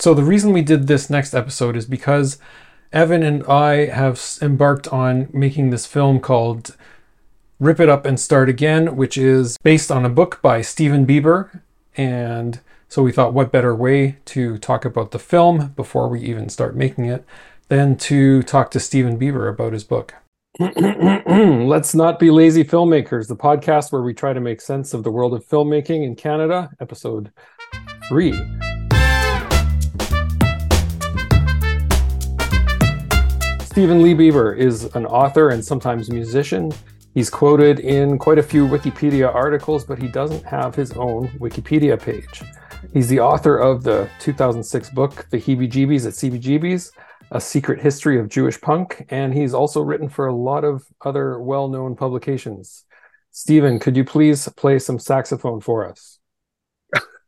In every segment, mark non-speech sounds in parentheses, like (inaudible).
So, the reason we did this next episode is because Evan and I have embarked on making this film called Rip It Up and Start Again, which is based on a book by Steven Beeber. And so we thought, what better way to talk about the film before we even start making it than to talk to Steven Beeber about his book? (clears throat) Let's Not Be Lazy Filmmakers, the podcast where we try to make sense of the world of filmmaking in Canada, episode three. Steven Lee Beeber is an author and sometimes musician. He's quoted in quite a few Wikipedia articles, but he doesn't have his own Wikipedia page. He's the author of the 2006 book, The Heebie Jeebies at CBGB's, A Secret History of Jewish Punk, and he's also written for a lot of other well known publications. Steven, could you please play some saxophone for us?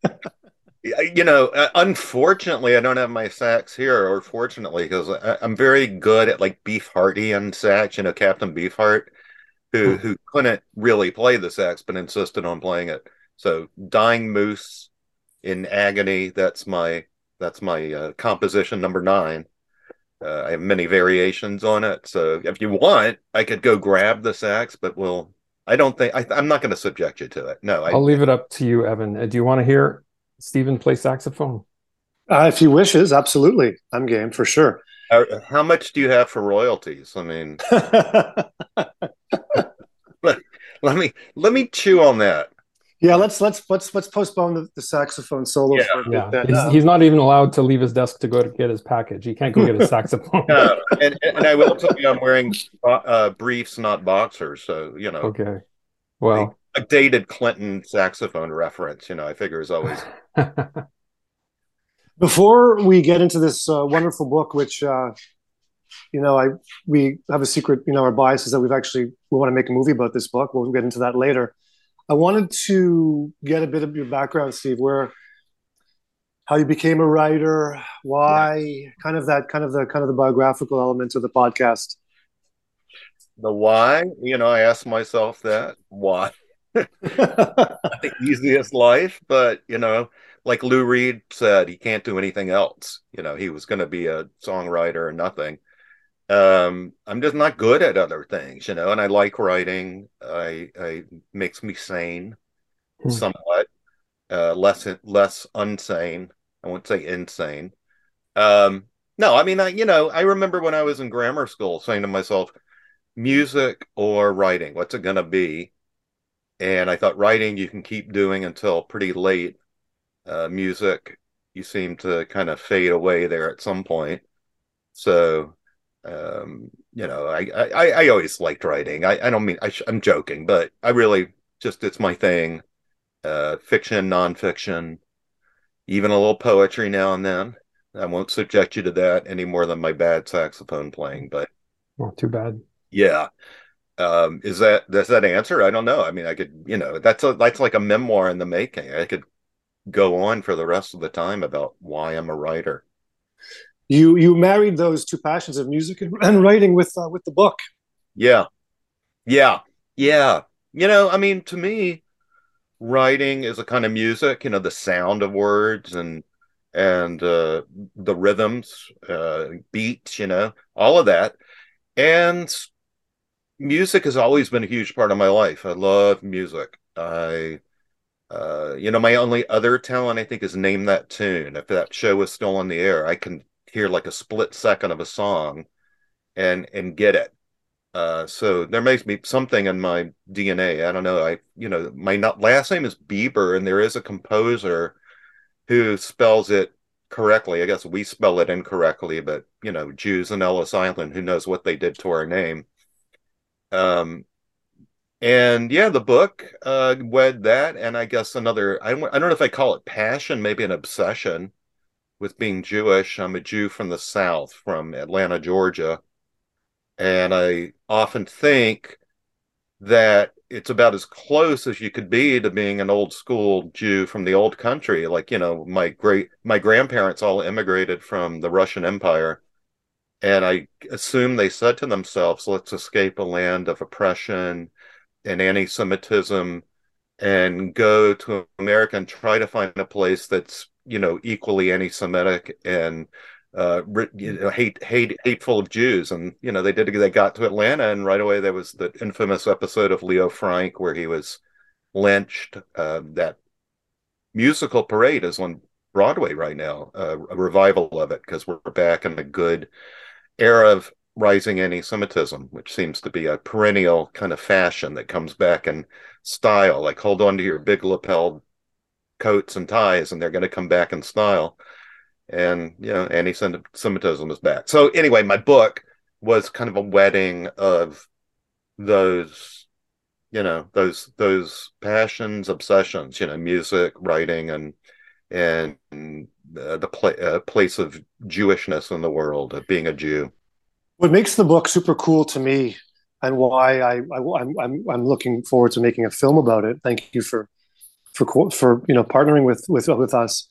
(laughs) you know, uh, unfortunately, I don't have my sax here, or fortunately, because I'm very good at like Beefhearty and sax. You know, Captain Beefheart, who hmm. who couldn't really play the sax but insisted on playing it. So, Dying Moose in Agony. That's my that's my uh, composition number nine. Uh, I have many variations on it. So, if you want, I could go grab the sax, but we'll. I don't think I, am not going to subject you to it. No, I, will leave it up to you, Evan. Uh, do you want to hear Steven play saxophone? Uh, if he wishes, absolutely. I'm game for sure. Uh, how much do you have for royalties? I mean, (laughs) let, let, me let me chew on that. Yeah, let's let's let's let's postpone the, the saxophone solo yeah. for a bit. Yeah. He's, he's, not even allowed to leave his desk to go to get his package. He can't go get his (laughs) saxophone. no, and, and I will tell you, I'm wearing uh, briefs, not boxers. So you know. Okay. Well, a dated Clinton saxophone reference. You know, I figure is always. (laughs) (laughs) Before we get into this uh, wonderful book, which uh, you know, I we have a secret. You know, our bias is that we've actually we want to make a movie about this book. We'll get into that later. I wanted to get a bit of your background, Steve, where how you became a writer, why, yeah. kind of that, kind of the kind of the biographical element of the podcast. The why, you know, I asked myself that why the easiest life, but you know, like Lou Reed said, he can't do anything else. You know, he was going to be a songwriter or nothing. Um, I'm just not good at other things, you know, and I like writing. I, I makes me sane, hmm. somewhat, uh, less less unsane. I won't say insane. Um, no, I mean, I you know, I remember when I was in grammar school saying to myself, music or writing, what's it going to be? And I thought writing you can keep doing until pretty late. Uh, music, you seem to kind of fade away there at some point. So, um, you know, I, I, I always liked writing. I, I don't mean I I'm joking, but I really just it's my thing. Uh, fiction, nonfiction, even a little poetry now and then. I won't subject you to that any more than my bad saxophone playing, but not too bad. Yeah um is that does that answer? I don't know. I mean i could you know that's a that's like a memoir in the making. I could go on for the rest of the time about why i'm a writer. You you married those two passions of music and, writing with uh, with the book. Yeah. Yeah. Yeah. You know i mean to me writing is a kind of music you know the sound of words and and uh the rhythms uh beats you know all of that. And music has always been a huge part of my life. I love music. I, uh, you know, my only other talent, I think, is name that tune. If that show is still on the air, I can hear like a split second of a song, and and get it. Uh, so there may be something in my DNA. I don't know. I, you know, my not, last name is Beeber, and there is a composer who spells it correctly. I guess we spell it incorrectly, but you know, Jews in Ellis Island, who knows what they did to our name um, and yeah, the book uh, wed that, and I guess another. I I don't know if I call it passion, maybe an obsession with being Jewish. I'm a Jew from the South, from Atlanta, Georgia, and I often think that it's about as close as you could be to being an old school Jew from the old country. Like you know, my great my grandparents all immigrated from the Russian Empire and I assume they said to themselves, let's escape a land of oppression and anti Semitism and go to America and try to find a place that's you know, equally anti-Semitic and uh, you know, hate, hate, hateful of Jews. And you know, they did. They got to Atlanta, and right away there was the infamous episode of Leo Frank where he was lynched. Uh, that musical parade is on Broadway right now, uh, a revival of it because we're back in a good era of rising anti-Semitism, which seems to be a perennial kind of fashion that comes back in style. Like hold on to your big lapel coats and ties, and they're going to come back in style. And you know, anti-Semitism is back. So anyway, my book was kind of a wedding of those, you know, those those passions, obsessions. You know, music, writing, and and uh, the pla- uh, place of Jewishness in the world, of being a Jew. What makes the book super cool to me, and why I, I am I'm I'm looking forward to making a film about it. Thank you for for for you know partnering with with with us.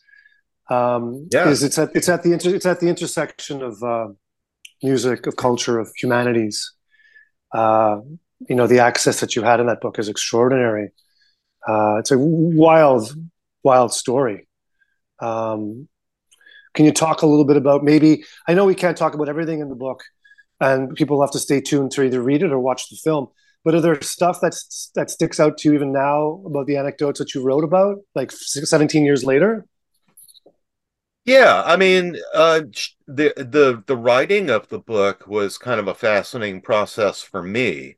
Um, yeah. is it's at it's at the inter, it's at the intersection of uh, music, of culture, of humanities. Uh, you know, the access that you had in that book is extraordinary. Uh, it's a wild, wild story. Um, can you talk a little bit about maybe? I know we can't talk about everything in the book, and people have to stay tuned to either read it or watch the film. But are there stuff that's that sticks out to you even now about the anecdotes that you wrote about, like 17 years later? Yeah, I mean, uh, the the the writing of the book was kind of a fascinating process for me.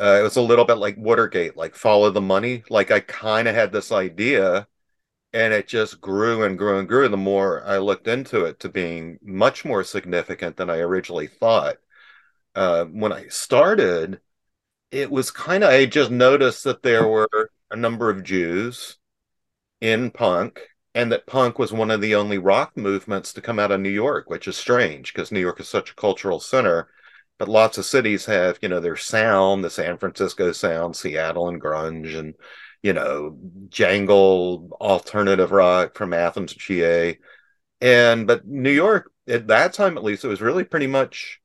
Uh, it was a little bit like Watergate, like follow the money. Like I kind of had this idea, and it just grew and grew and grew. The more I looked into it, to being much more significant than I originally thought uh, when I started, it was kind of, I just noticed that there were a number of Jews in punk and that punk was one of the only rock movements to come out of New York, which is strange because New York is such a cultural center. But lots of cities have, you know, their sound, the San Francisco sound, Seattle and grunge, and, you know, jangle alternative rock from Athens, GA. And, but New York, at that time at least, it was really pretty much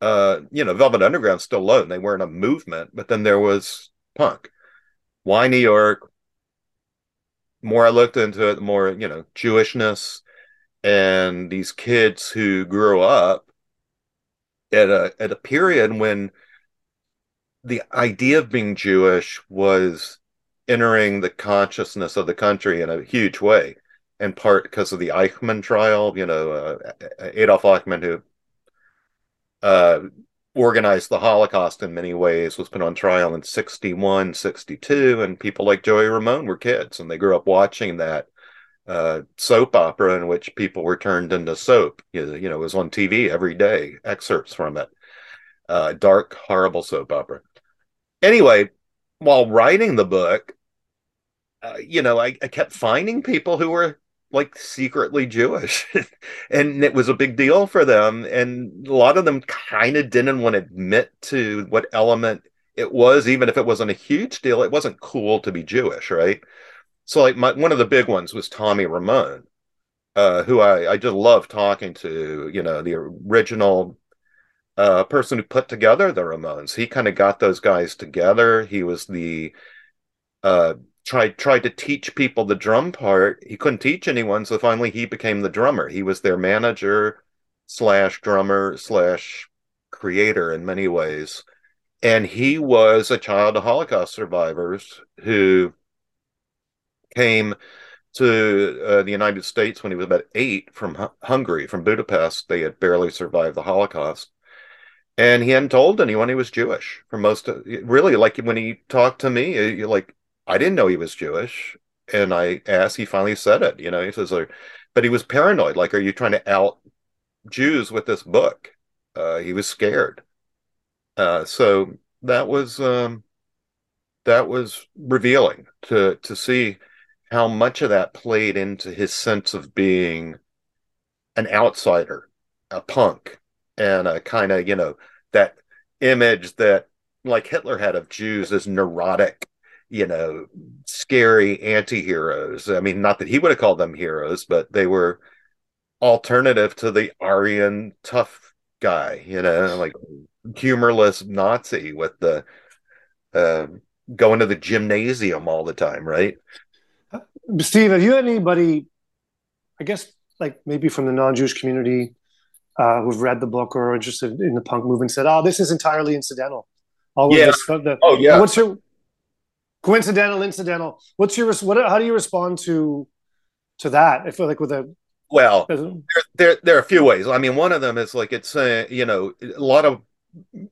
uh, you know, Velvet Underground still low. And they weren't a movement, but then there was punk. Why New York? More I looked into it, the more, you know, Jewishness and these kids who grew up at a at a period when the idea of being Jewish was entering the consciousness of the country in a huge way, in part because of the Eichmann trial. You know, uh, Adolf Eichmann, who uh, organized the Holocaust in many ways, was put on trial in 61, 62, and people like Joey Ramone were kids and they grew up watching that uh, soap opera in which people were turned into soap. You know, it was on TV every day, excerpts from it. Uh, dark, horrible soap opera. Anyway, while writing the book, uh, you know, I, I kept finding people who were like secretly Jewish. (laughs) and it was a big deal for them. And a lot of them kind of didn't want to admit to what element it was, even if it wasn't a huge deal. It wasn't cool to be Jewish, right? So, like, my, one of the big ones was Tommy Ramone, uh, who I, I just love talking to, you know, the original uh, person who put together the Ramones. He kind of got those guys together. He was the uh, tried tried to teach people the drum part. He couldn't teach anyone, so finally he became the drummer. He was their manager slash drummer slash creator in many ways. And he was a child of Holocaust survivors who came to uh, the United States when he was about eight from Hungary, from Budapest. They had barely survived the Holocaust. And he hadn't told anyone he was Jewish for most of really like when he talked to me, like I didn't know he was Jewish. And I asked, he finally said it. You know, he says, but he was paranoid. Like, are you trying to out Jews with this book? Uh, he was scared. Uh, so that was um, that was revealing to to see how much of that played into his sense of being an outsider, a punk, and a kind of you know that image that like Hitler had of Jews as neurotic you know, scary anti-heroes. I mean, not that he would have called them heroes, but they were alternative to the Aryan tough guy, you know, like humorless Nazi with the uh, going to the gymnasium all the time, right? Steve, have you had anybody I guess, like maybe from the non-Jewish community uh, who've read the book or are interested in the punk movement said, "Oh, this is entirely incidental." All yeah. This, the, oh yeah. What's your coincidental, incidental? What's your what? How do you respond to to that? I feel like with a well, there, there, there are a few ways. I mean, one of them is like it's uh, you know a lot of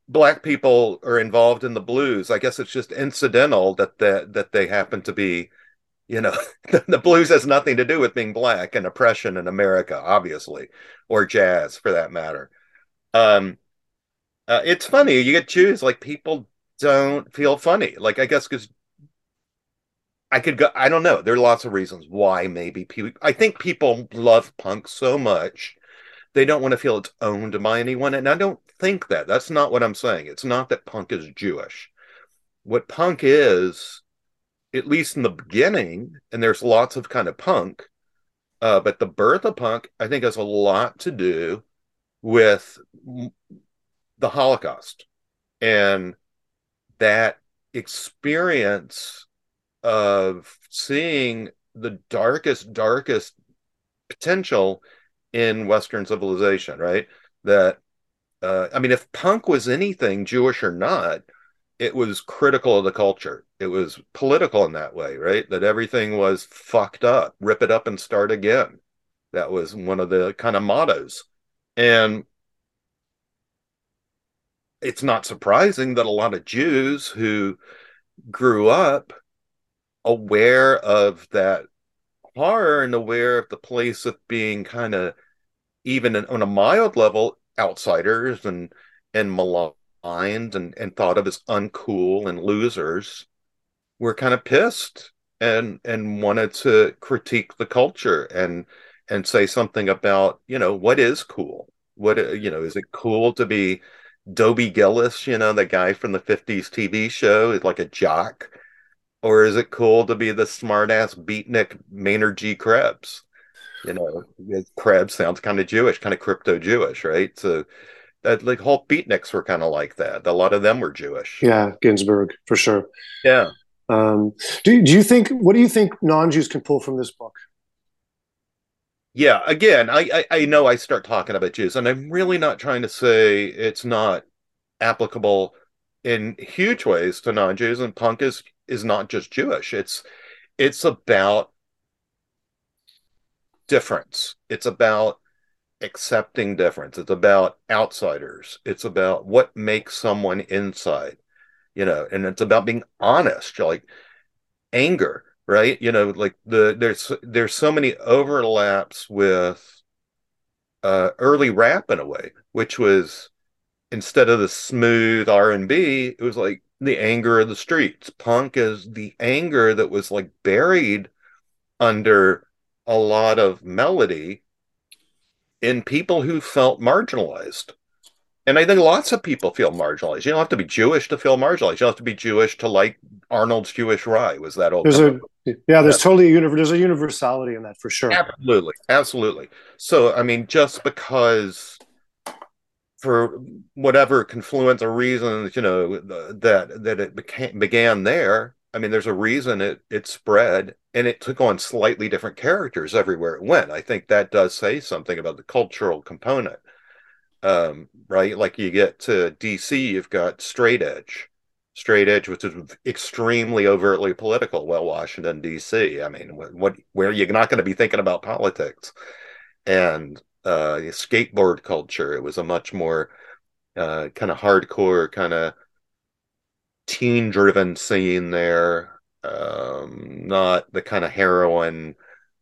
black people are involved in the blues. I guess it's just incidental that that that they happen to be, you know, (laughs) the blues has nothing to do with being black and oppression in America, obviously, or jazz for that matter. Um, uh, it's funny you get Jews like people don't feel funny. Like I guess because I could go. I don't know. There are lots of reasons why maybe people. I think people love punk so much they don't want to feel it's owned by anyone, and I don't think that. That's not what I'm saying. It's not that punk is Jewish. What punk is, at least in the beginning, and there's lots of kind of punk, uh, but the birth of punk, I think, has a lot to do with the Holocaust and that experience of seeing the darkest, darkest potential in Western civilization, right? That uh, I mean, if punk was anything, Jewish or not, it was critical of the culture. It was political in that way, right? That everything was fucked up, rip it up and start again. That was one of the kind of mottos. And it's not surprising that a lot of Jews who grew up aware of that horror and aware of the place of being kind of even on a mild level outsiders and and maligned and and thought of as uncool and losers were kind of pissed and and wanted to critique the culture and and say something about you know what is cool? What you know is it cool to be Dobie Gillis you know the guy from the 50s TV show is like a jock or is it cool to be the smartass beatnik Maynard G. Krebs you know, Krebs sounds kind of Jewish, kind of crypto Jewish, right? So that like whole beatniks were kind of like that. A lot of them were Jewish. Yeah, Ginsberg for sure. Yeah. Um, do do you think? What do you think non-Jews can pull from this book? Yeah, again, I, I, I know I start talking about Jews, and I'm really not trying to say it's not applicable in huge ways to non-Jews. And punk is is not just Jewish. It's it's about difference. It's about accepting difference. It's about outsiders. It's about what makes someone inside, you know, and it's about being honest, like anger, right? You know, like the there's there's so many overlaps with uh early rap in a way, which was instead of the smooth R&B, it was like the anger of the streets. Punk is the anger that was like buried under a lot of melody in people who felt marginalized. And I think lots of people feel marginalized. You don't have to be Jewish to feel marginalized. You don't have to be Jewish to like Arnold's Jewish Rye. Was that old? There's a yeah. There's yeah. totally a universe. There's a universality in that for sure. Absolutely, absolutely. So I mean, just because for whatever confluence of reasons, you know that that it became, began there. I mean, there's a reason it it spread and it took on slightly different characters everywhere it went. I think that does say something about the cultural component. Um, right? Like you get to DC, you've got Straight Edge. Straight Edge, which is extremely overtly political. Well, Washington D.C. I mean, what, what where are you're not going to be thinking about politics, and uh, skateboard culture. It was a much more uh, kind of hardcore, kind of teen-driven scene there um, not the kind of heroin,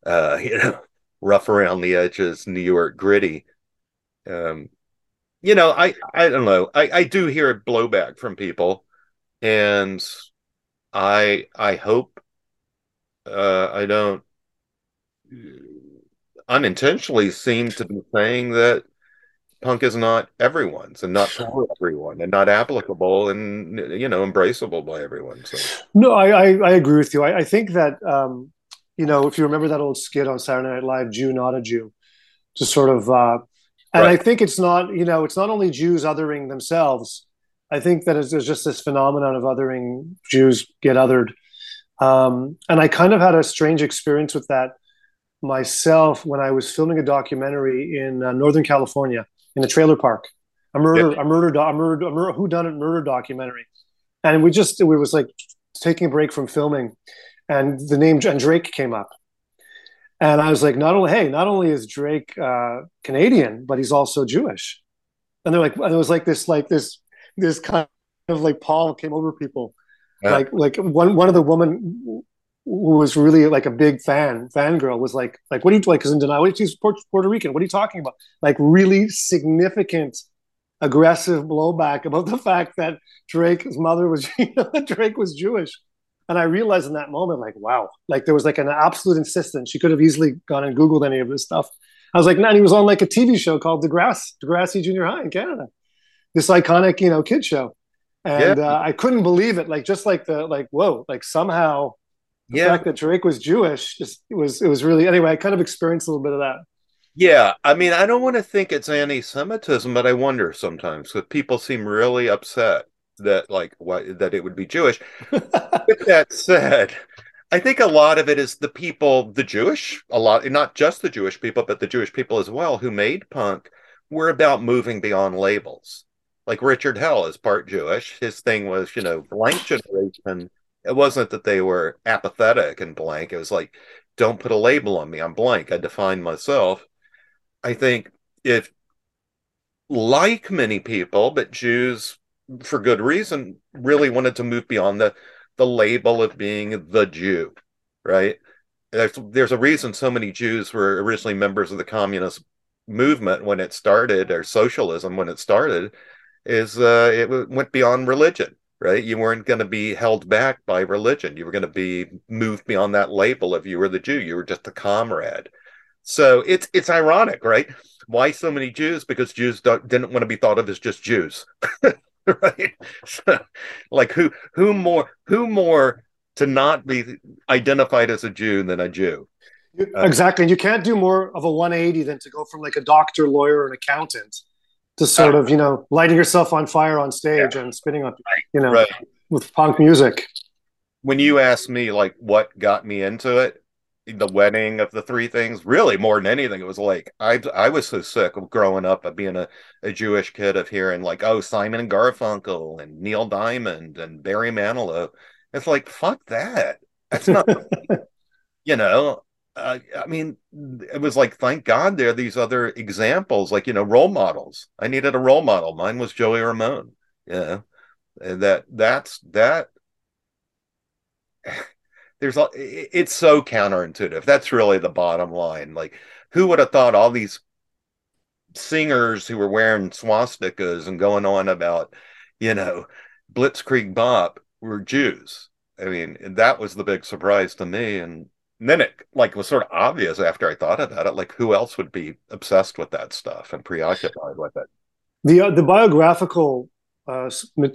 uh, (laughs) you know, rough around the edges, New York gritty. Um, you know, I I don't know. I I do hear blowback from people, and I I hope uh, I don't unintentionally seem to be saying that punk is not everyone's and not for everyone and not applicable and you know embraceable by everyone so. No i i, I agree with you. I, I, think that um you know if you remember that old skit on saturday night live jew not a jew to sort of uh and right. i think it's not you know it's not only jews othering themselves. I think that there's just this phenomenon of othering jews get othered. Um and i kind of had a strange experience with that myself when I was filming a documentary in uh, Northern California in a trailer park, a murder, a murder, do- a murder, a murder, who done it murder documentary, and we just we was like taking a break from filming, and the name and Drake came up, and I was like, not only hey, not only is Drake uh, Canadian, but he's also Jewish, and they're like, and it was like this like this this kind of like pall came over people, yeah. like like one one of the woman who was really like a big fan, fangirl, was like, like, what are you like? Because in denial, what you Puerto Rican? What are you talking about? Like, really significant, aggressive blowback about the fact that Drake's mother was, (laughs) you know, Drake was Jewish. And I realized in that moment, like, wow, like there was like an absolute insistence. She could have easily gone and Googled any of this stuff. I was like, man, he was on like a TV show called Degrassi, Degrassi Junior High in Canada, this iconic, you know, kid show. And yeah. uh, I couldn't believe it. Like, just like the, like, whoa, like somehow the yeah. fact that Drake was Jewish just it was it was really anyway. I kind of experienced a little bit of that. Yeah, I mean, I don't want to think it's anti-Semitism, but I wonder sometimes because people seem really upset that like what that it would be Jewish. (laughs) With that said, I think a lot of it is the people, the Jewish, a lot, not just the Jewish people, but the Jewish people as well who made punk were about moving beyond labels. Like Richard Hell is part Jewish. His thing was, you know, blank generation it wasn't that they were apathetic and blank. It was like, don't put a label on me. I'm blank. I define myself. I think if, like many people, but Jews, for good reason, really wanted to move beyond the the label of being the Jew, right? There's there's a reason so many Jews were originally members of the communist movement when it started, or socialism when it started, is uh, it went beyond religion right? You weren't going to be held back by religion. You were going to be moved beyond that label if you were the Jew. You were just a comrade. So it's it's ironic, right? Why so many Jews? Because Jews didn't want to be thought of as just Jews, (laughs) right? So, like who who more who more to not be identified as a Jew than a Jew? Exactly. And you can't do more of a 180 than to go from like a doctor, lawyer, and accountant to sort of you know lighting yourself on fire on stage yeah. and spinning up you know right. with punk music. When you ask me like what got me into it the wedding of the three things really more than anything it was like i i was so sick of growing up of being a, a jewish kid of hearing like oh simon and garfunkel and neil diamond and barry manilow. It's like fuck that. That's not (laughs) you know uh, I mean, it was like, thank God there are these other examples, like, you know, role models. I needed a role model. Mine was Joey Ramone. Yeah. And that, that's, that, (sighs) there's, it's so counterintuitive. That's really the bottom line. Like, who would have thought all these singers who were wearing swastikas and going on about, you know, Blitzkrieg Bop were Jews? I mean, that was the big surprise to me. And, and then it like was sort of obvious after I thought about it, like who else would be obsessed with that stuff and preoccupied with it? The uh, the biographical uh,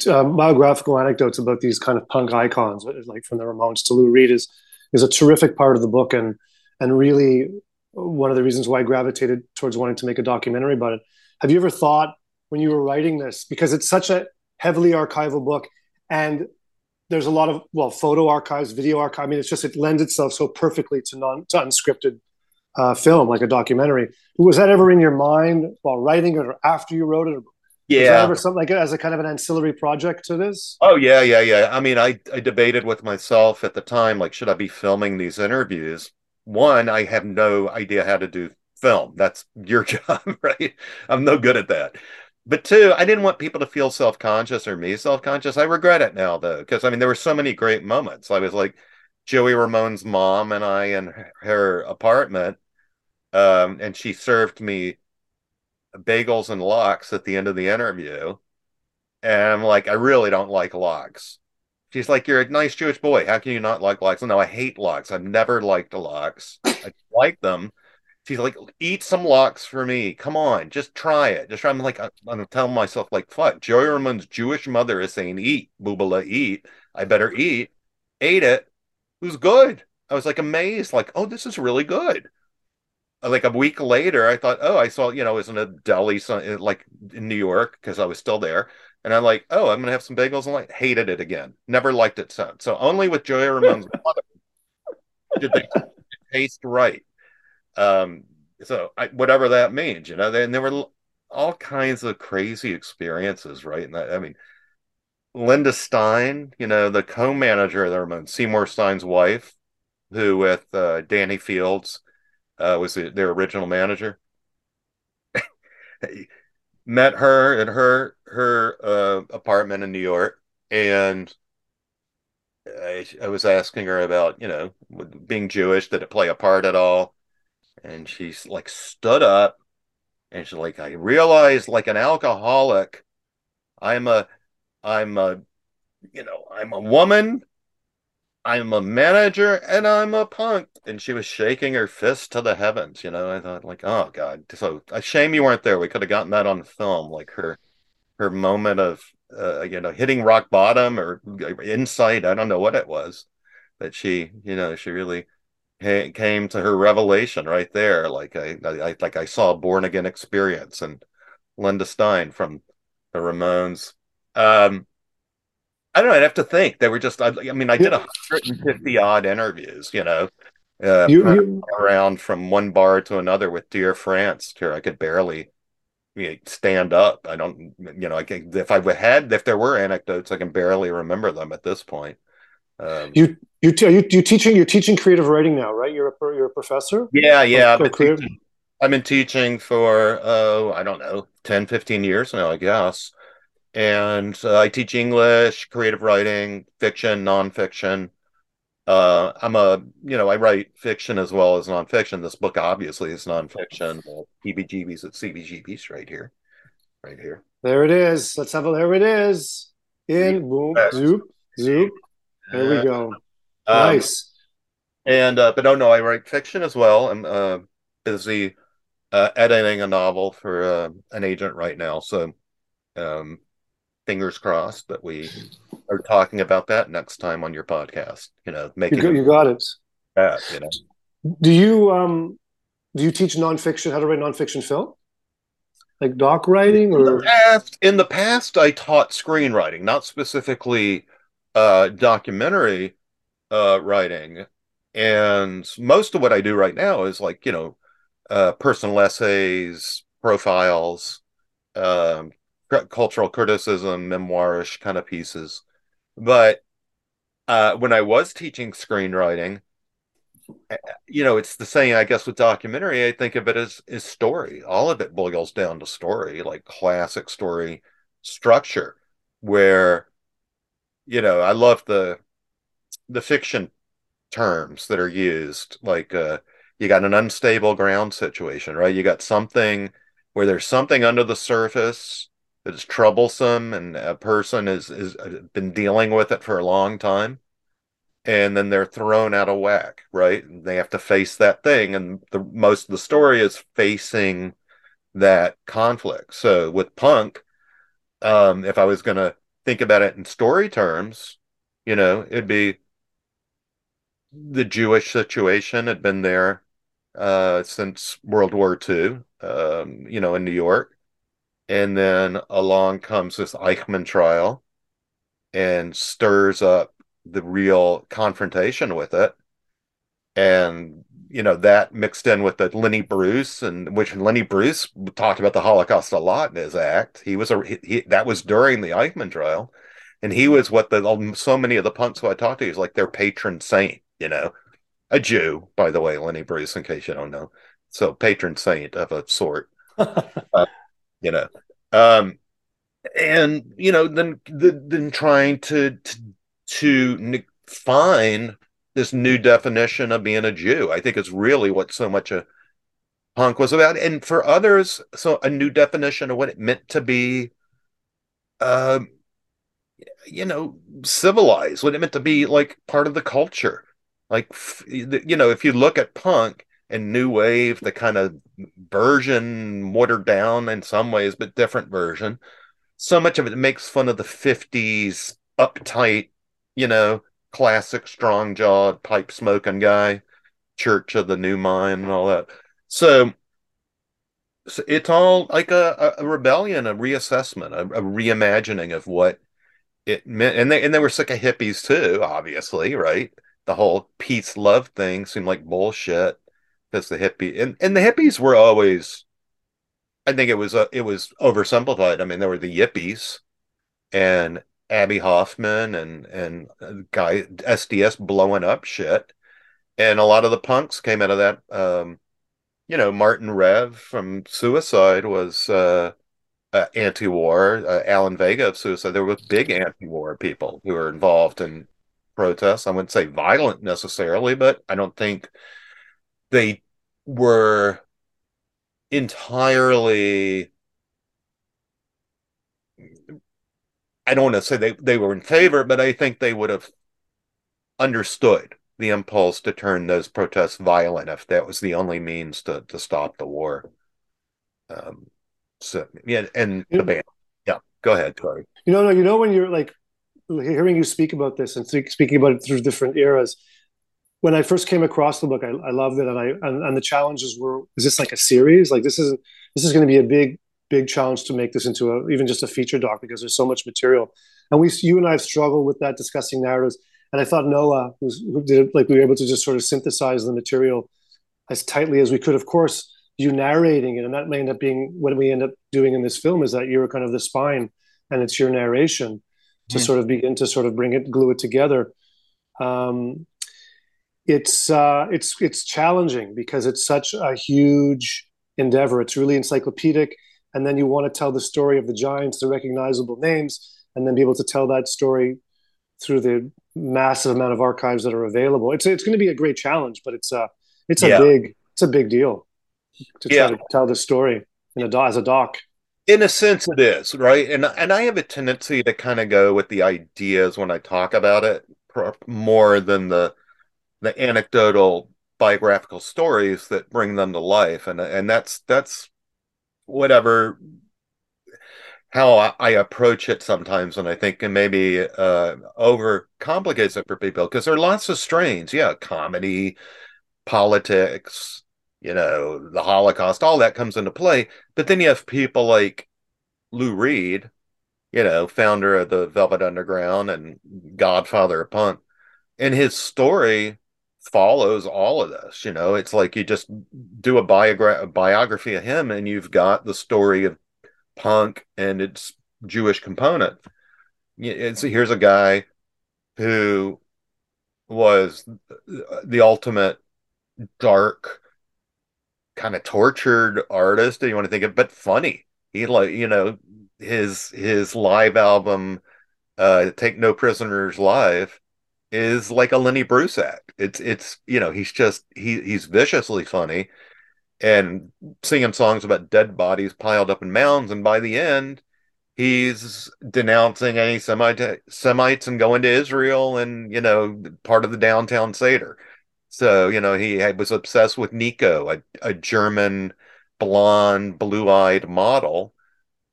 uh, biographical anecdotes about these kind of punk icons, uh, like from the Ramones to Lou Reed, is is a terrific part of the book, and and really one of the reasons why I gravitated towards wanting to make a documentary about it. Have you ever thought when you were writing this, because it's such a heavily archival book, and there's a lot of well photo archives video archive i mean it's just it lends itself so perfectly to non to unscripted uh, film like a documentary. Was that ever in your mind while writing it or after you wrote it? Or yeah. ever something like as a kind of an ancillary project to this? Oh yeah yeah yeah. I mean i i debated with myself at the time like should i be filming these interviews? One i have no idea how to do film. That's your (laughs) job right? I'm no good at that but two, I didn't want people to feel self conscious or me self conscious. I regret it now though, because I mean there were so many great moments. I was like Joey Ramone's mom and I in her apartment, um, and she served me bagels and lox at the end of the interview, and I'm like, I really don't like lox. She's like, You're a nice Jewish boy. How can you not like lox? No, I hate lox. I've never liked lox. I like them she's like, eat some lox for me. Come on, just try it. Just try. I'm like, uh, I'm telling myself, like, fuck. Joey Ramone's Jewish mother is saying, eat, boobala, eat. I better eat. Ate it. It was good. I was like amazed, like, oh, this is really good. Like a week later, I thought, oh, I saw, you know, it was in a deli, like in New York, because I was still there. And I'm like, oh, I'm gonna have some bagels and like hated it again. Never liked it since. So only with Joey Ramone's (laughs) mother did they taste right Um, so I, whatever that means, you know, and there were all kinds of crazy experiences, right? And I, I mean, Linda Stein, you know, the co-manager of the Ramones, Seymour Stein's wife, who with uh, Danny Fields uh, was the, their original manager. (laughs) Met her in her her uh, apartment in New York, and I, I was asking her about, you know, being Jewish, did it play a part at all? And she's like stood up and she's like, I realized like an alcoholic, I'm a I'm a you know, I'm a woman, I'm a manager, and I'm a punk. And she was shaking her fist to the heavens, you know. I thought like, oh God. So a shame you weren't there. We could have gotten that on film, like her her moment of uh, you know hitting rock bottom or insight. I don't know what it was, but she, you know, she really came to her revelation right there. Like I, I like I saw a born again experience and Linda Stein from the Ramones. Um, I don't know. I'd have to think. They were just. I, I mean, I did 150 odd interviews. You know, uh, you, you, around from one bar to another with Dear France. Here, I could barely you know, stand up. I don't. You know, I can, if I had, if there were anecdotes, I can barely remember them at this point. Um, you you t- you you teaching you're teaching creative writing now, right? You're a you're a professor. Yeah, yeah. I've been, teaching, I've been teaching for oh I don't know 10, 15 years now, I guess. And uh, I teach English, creative writing, fiction, nonfiction. Uh, I'm a you know I write fiction as well as nonfiction. This book obviously is nonfiction. PBGB's at CBGB's right here, right here. There it is. Let's have a. There it is. In boom, zoop, zoop. There we go. Um, nice. And uh, but no, no, I write fiction as well. I'm uh, busy uh, editing a novel for uh, an agent right now. So, um, fingers crossed that we are talking about that next time on your podcast. You know, making you got, you got it. That, you know. Do you um do you teach nonfiction how to write nonfiction film? Like doc writing or in the past, in the past I taught screenwriting, not specifically uh, documentary uh, writing, and most of what I do right now is like you know uh, personal essays, profiles, um, cultural criticism, memoirish kind of pieces. But uh, when I was teaching screenwriting, eh, you know, it's the same, I guess, with documentary. I think of it as is story. All of it boils down to story, like classic story structure, where you know, I love the the fiction terms that are used. Like uh, you got an unstable ground situation, right? You got something where there's something under the surface that is troublesome, and a person is is uh, been dealing with it for a long time, and then they're thrown out of whack, right? And They have to face that thing, and the most of the story is facing that conflict. So with punk, um, if I was gonna think about it in story terms, you know, it'd be the Jewish situation had been there uh, since World War II, um, you know, in New York. And then along comes this Eichmann trial and stirs up the real confrontation with it. And you know that mixed in with the Lenny Bruce and which Lenny Bruce talked about the Holocaust a lot in his act. He was a he, that was during the Eichmann trial, and he was what the so many of the punks who I talked to is like their patron saint. You know, a Jew by the way, Lenny Bruce. In case you don't know, so patron saint of a sort. (laughs) uh, you know, um, and you know then the, then trying to to, to find this new definition of being a Jew. I think is really what so much a punk was about. And for others, so a new definition of what it meant to be, uh, you know, civilized, what it meant to be like part of the culture. Like, you know, if you look at punk and new wave, the kind of version, watered down in some ways, but different version, so much of it makes fun of the 50s uptight, you know, classic strong jawed pipe smoking guy, Church of the New Mind and all that. So, so it's all like a, a rebellion, a reassessment, a, a, reimagining of what it meant. And they and they were sick of hippies too, obviously, right? The whole peace love thing seemed like bullshit. because the hippie and, and the hippies were always I think it was uh, it was oversimplified. I mean, there were the yippies and Abbie Hoffman and and guy SDS blowing up shit, and a lot of the punks came out of that. Um, you know, Martin Rev from Suicide was uh, uh, anti-war. Uh, Alan Vega of Suicide. There were big anti-war people who were involved in protests. I wouldn't say violent necessarily, but I don't think they were entirely I don't want to say they, they were in favor, but I think they would have understood the impulse to turn those protests violent if that was the only means to, to stop the war. Um, so yeah, and the band. Yeah, go ahead, Corey. You know, no, you know when you're like hearing you speak about this and speaking about it through different eras. When I first came across the book, I, I loved it, and I and, and the challenges were: is this like a series? Like this is this is going to be a big big challenge to make this into a even just a feature doc because there's so much material. And we, you and I have struggled with that discussing narratives. And I thought Noah, was, who did it, like we were able to just sort of synthesize the material as tightly as we could. Of course, you narrating it, and that may end up being what we end up doing in this film is that you're kind of the spine, and it's your narration to mm. sort of begin to sort of bring it, glue it together. Um, it's uh, it's it's challenging because it's such a huge endeavor. It's really encyclopedic, and then you want to tell the story of the giants, the recognizable names, and then be able to tell that story through the massive amount of archives that are available. It's it's going to be a great challenge, but it's a it's a yeah. big it's a big deal to yeah. try to tell the story in a as a doc. In a sense, it is right, and and I have a tendency to kind of go with the ideas when I talk about it more than the the anecdotal biographical stories that bring them to life, and and that's that's whatever how I approach it sometimes, and I think and maybe uh, over complicates it for people because there are lots of strains. Yeah, comedy, politics, you know, the Holocaust, all that comes into play. But then you have people like Lou Reed, you know, founder of the Velvet Underground and godfather of punk. And his story follows all of this. You know, it's like you just do a, biogra- a biography of him and you've got the story of punk and its Jewish component. It's, here's a guy who was the ultimate dark kind of tortured artist you want to think of but funny he like you know his his live album uh take no prisoners live is like a lenny bruce act it's it's you know he's just he he's viciously funny and singing songs about dead bodies piled up in mounds. And by the end he's denouncing any Semite, semites and going to israel and you know part of the downtown seder. So, you know, he was obsessed with Nico, a, a German blonde, blue eyed model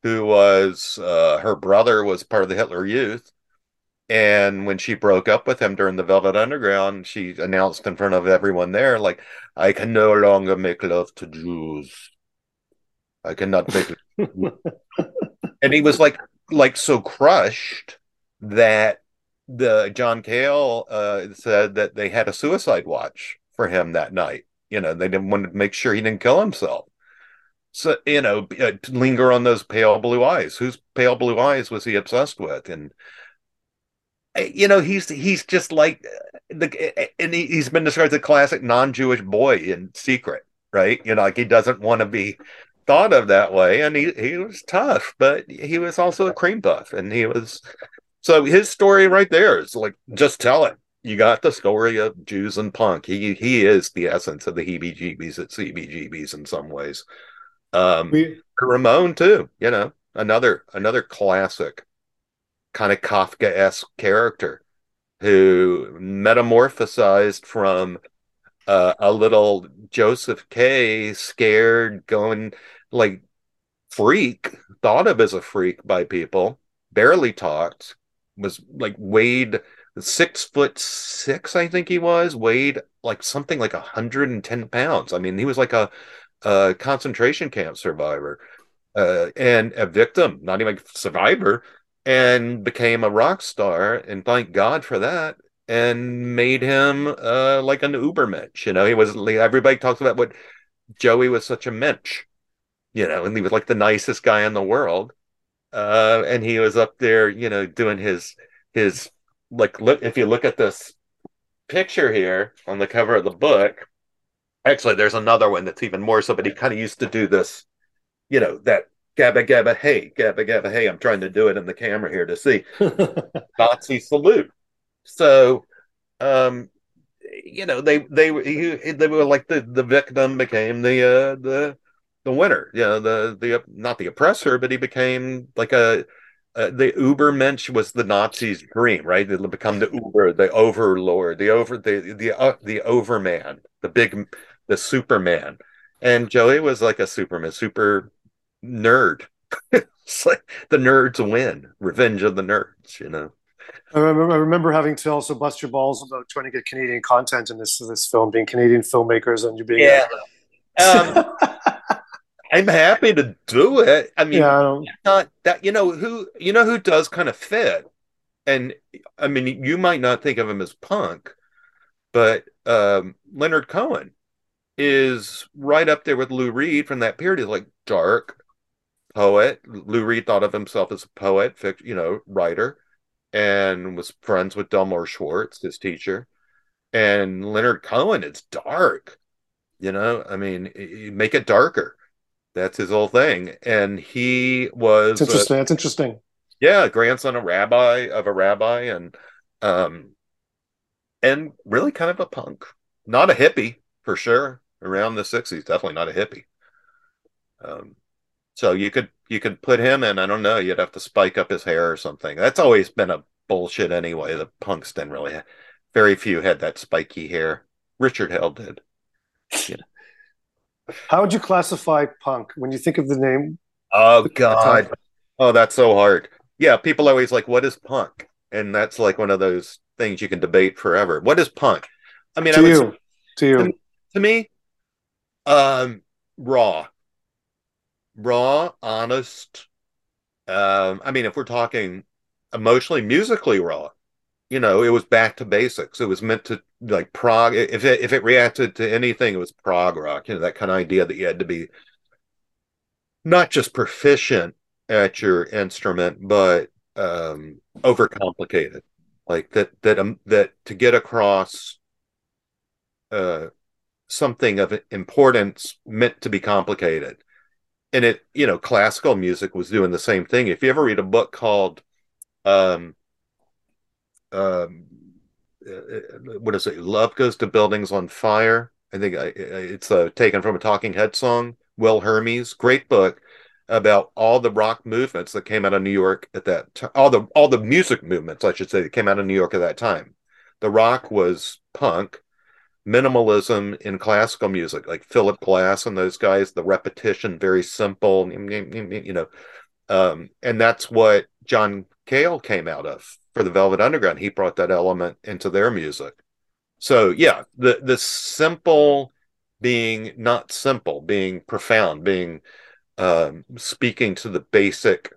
who was, uh, her brother was part of the Hitler Youth. And when she broke up with him during the Velvet Underground, she announced in front of everyone there, like, I can no longer make love to Jews. I cannot make (laughs) and he was like like so crushed that the John Cale uh, said that they had a suicide watch for him that night. You know, they didn't want to make sure he didn't kill himself. So you know, uh, linger on those pale blue eyes. Whose pale blue eyes was he obsessed with? And you know, he's he's just like uh, the and he, he's been described as a classic non-Jewish boy in secret, right? You know, like he doesn't want to be thought of that way, and he he was tough, but he was also a cream puff, and he was so his story right there is like just tell it. You got the story of Jews and punk. He he is the essence of the heebie-jeebies at CBGBs in some ways. Um, we, Ramone too. You know, another another classic kind of Kafka-esque character who metamorphosized from uh, a little Joseph K. scared, going like freak, thought of as a freak by people, barely talked, was like weighed six foot six, I think he was, weighed like something like 110 pounds. I mean, he was like a, a concentration camp survivor uh, and a victim, not even a survivor, and became a rock star. And thank God for that. and made him uh, like an ubermensch. You know, he was everybody talks about what Joey was such a mensch, you know, and he was like the nicest guy in the world. Uh, and he was up there, you know, doing his his like look if you look at this picture here on the cover of the book, actually there's another one that's even more so, but he kind of used to do this, you know, that gabba gabba hey, gabba gabba hey. I'm trying to do it in the camera here to see (laughs) Nazi salute. So, um, you know, they they they were like the the victim became the uh the the winner. You know, the the not the oppressor, but he became like a uh, the Ubermensch was the Nazis' dream, right? They'll become the Uber, the overlord, the over, the the uh, the overman, the big, the Superman. And Joey was like a Superman, super nerd. (laughs) it's like the nerds win, revenge of the nerds, you know. I remember, I remember having to also bust your balls about trying to get Canadian content in this this film, being Canadian filmmakers, and you being yeah. Um, (laughs) I'm happy to do it. I mean, yeah, not that you know who you know who does kind of fit, and I mean you might not think of him as punk, but um, Leonard Cohen is right up there with Lou Reed from that period. He's like dark poet. Lou Reed thought of himself as a poet, you know, writer, and was friends with Delmore Schwartz, his teacher. And Leonard Cohen it's dark, you know. I mean, make it darker that's his whole thing. And he was That's interesting. Uh, That's interesting. Yeah, grandson of a rabbi of a rabbi and um and really kind of a punk. Not a hippie for sure. Around the 60s, definitely not a hippie. Um so you could you could put him in, I don't know, you'd have to spike up his hair or something. That's always been a bullshit anyway. The punks didn't really have, very few had that spiky hair. Richard Hell did. Yeah. How would you classify punk when you think of the name? Oh God. Oh, that's so hard. Yeah, people always like, what is punk? And that's like one of those things you can debate forever. What is punk? I mean, to I you, say, to you, to, to me, um, raw, raw, honest. Um, I mean, if we're talking emotionally, musically raw, you know, it was back to basics. It was meant to like prog. If it if it reacted to anything, it was prog rock. You know, that kind of idea that you had to be not just proficient at your instrument, but um, overcomplicated. Like that that um, that to get across uh, something of importance meant to be complicated. And it, you know, classical music was doing the same thing. If you ever read a book called um, um, uh, uh, what is it? Love goes to buildings on fire. I think it's uh, taken from a Talking Head song. Will Hermes, great book about all the rock movements that came out of New York at that time. All the all the music movements, I should say, that came out of New York at that time. The rock was punk, minimalism in classical music, like Philip Glass and those guys. The repetition, very simple, you know, um, and that's what John Cale came out of for the Velvet Underground. He brought that element into their music. So yeah, the the simple being not simple, being profound, being um, speaking to the basic,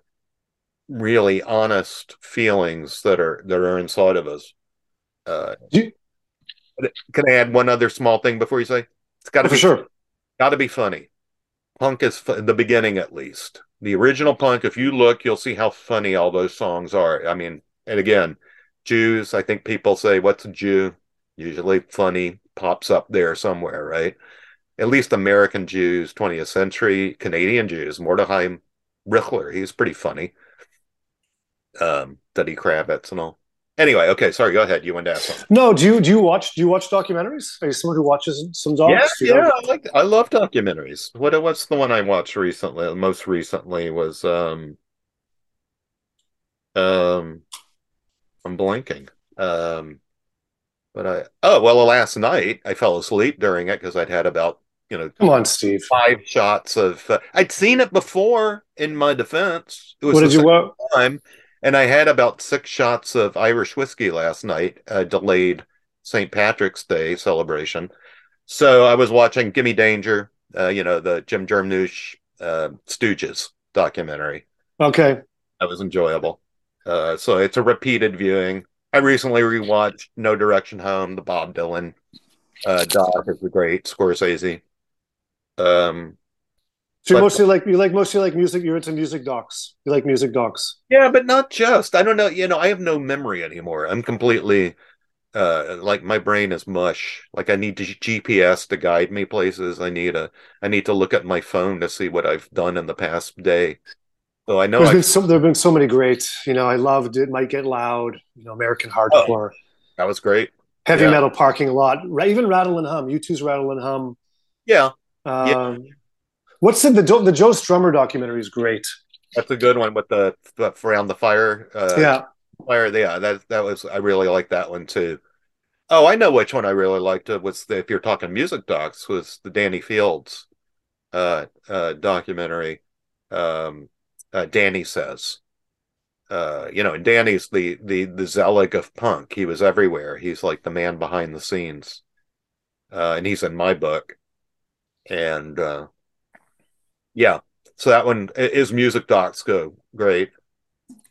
really honest feelings that are that are inside of us. Uh, you, can I add one other small thing before you say? It's got to be sure. Got to be funny. Punk is fu- the beginning, at least. The original punk. If you look, you'll see how funny all those songs are. I mean, and again, Jews, I think people say, What's a Jew? Usually funny pops up there somewhere, right? At least American Jews, 20th century, Canadian Jews, Mordecai Richler, he's pretty funny. Um, Duddy Kravitz and all. Anyway, okay, sorry, go ahead. You went to ask something. No, do you do you watch do you watch documentaries? Are you someone who watches some docs? Yeah, yeah, I like I love documentaries. What what's the one I watched recently? Most recently was um um I'm blanking. Um, but I oh well, last night I fell asleep during it because I'd had about you know come on, Steve, five shots of. Uh, I'd seen it before. In my defense, it was what did you what? time, and I had about six shots of Irish whiskey last night. Uh, delayed St. Patrick's Day celebration, so I was watching "Gimme Danger," uh, you know the Jim Jarmusch uh, Stooges documentary. Okay, that was enjoyable. Uh, so it's a repeated viewing. I recently rewatched No Direction Home, the Bob Dylan uh, doc is the great Scorsese. Um, So you mostly like you like mostly like music. You're into music docs. You like music docs. yeah, but not just. I don't know. You know, I have no memory anymore. I'm completely uh like my brain is mush. Like I need G- GPS to guide me places. I need a I need to look at my phone to see what I've done in the past day. So I know There's I, been so there have been so many great. You know, I loved it. Might get loud. You know, American hardcore, that was great. heavy yeah. metal parking lot. Even Rattle and Hum. U2's Rattle and Hum. Yeah, Um, What's the the, Jo- the Joe Strummer documentary is great. that's a good one with the, the around the fire. Uh, yeah, Fire, yeah, that that was I really like that one too. Oh, I know which one I really liked. It was the, if you're talking music docs, was the Danny Fields uh uh documentary. Um uh Danny says. Uh, you know, and Danny's the the the Zelig of punk. He was everywhere. He's like the man behind the scenes. Uh and he's in my book. And uh yeah, so that one is music docs go great.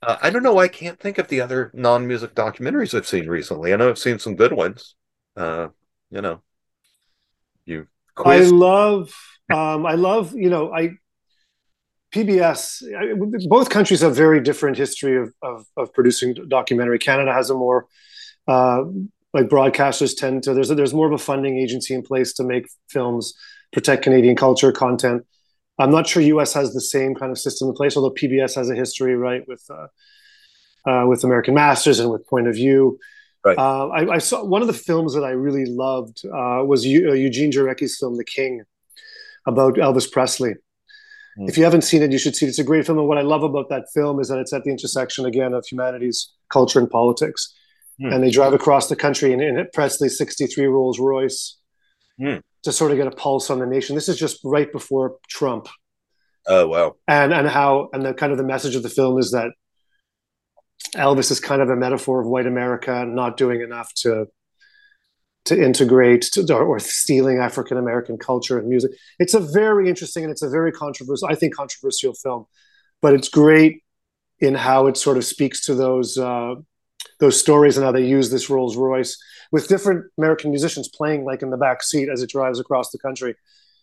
Uh, I don't know. I can't think of the other non-music documentaries I've seen recently. I know I've seen some good ones. Uh, you know, you I love. Um, I love. You know, I PBS. I, both countries have very different history of, of of producing documentary. Canada has a more uh, like broadcasters tend to. There's a, there's more of a funding agency in place to make films, protect Canadian culture, content. I'm not sure U.S. has the same kind of system in place, although PBS has a history, right, with uh, uh, with American Masters and with Point of View. Right. Uh, I, I saw one of the films that I really loved uh, was Eu- uh, Eugene Jarecki's film The King about Elvis Presley. Hmm. If you haven't seen it, you should see it. It's a great film, and what I love about that film is that it's at the intersection again of humanities, culture, and politics. Hmm. And they drive across the country in, in Presley's '63 Rolls Royce Hmm. to sort of get a pulse on the nation. This is just right before Trump Oh wow, and and how and the kind of the message of the film is that Elvis is kind of a metaphor of white America not doing enough to to integrate to, or, or stealing African American culture and music. It's a very interesting and it's a very controversial, I think, controversial film, but it's great in how it sort of speaks to those uh, those stories and how they use this Rolls Royce with different American musicians playing like in the back seat as it drives across the country.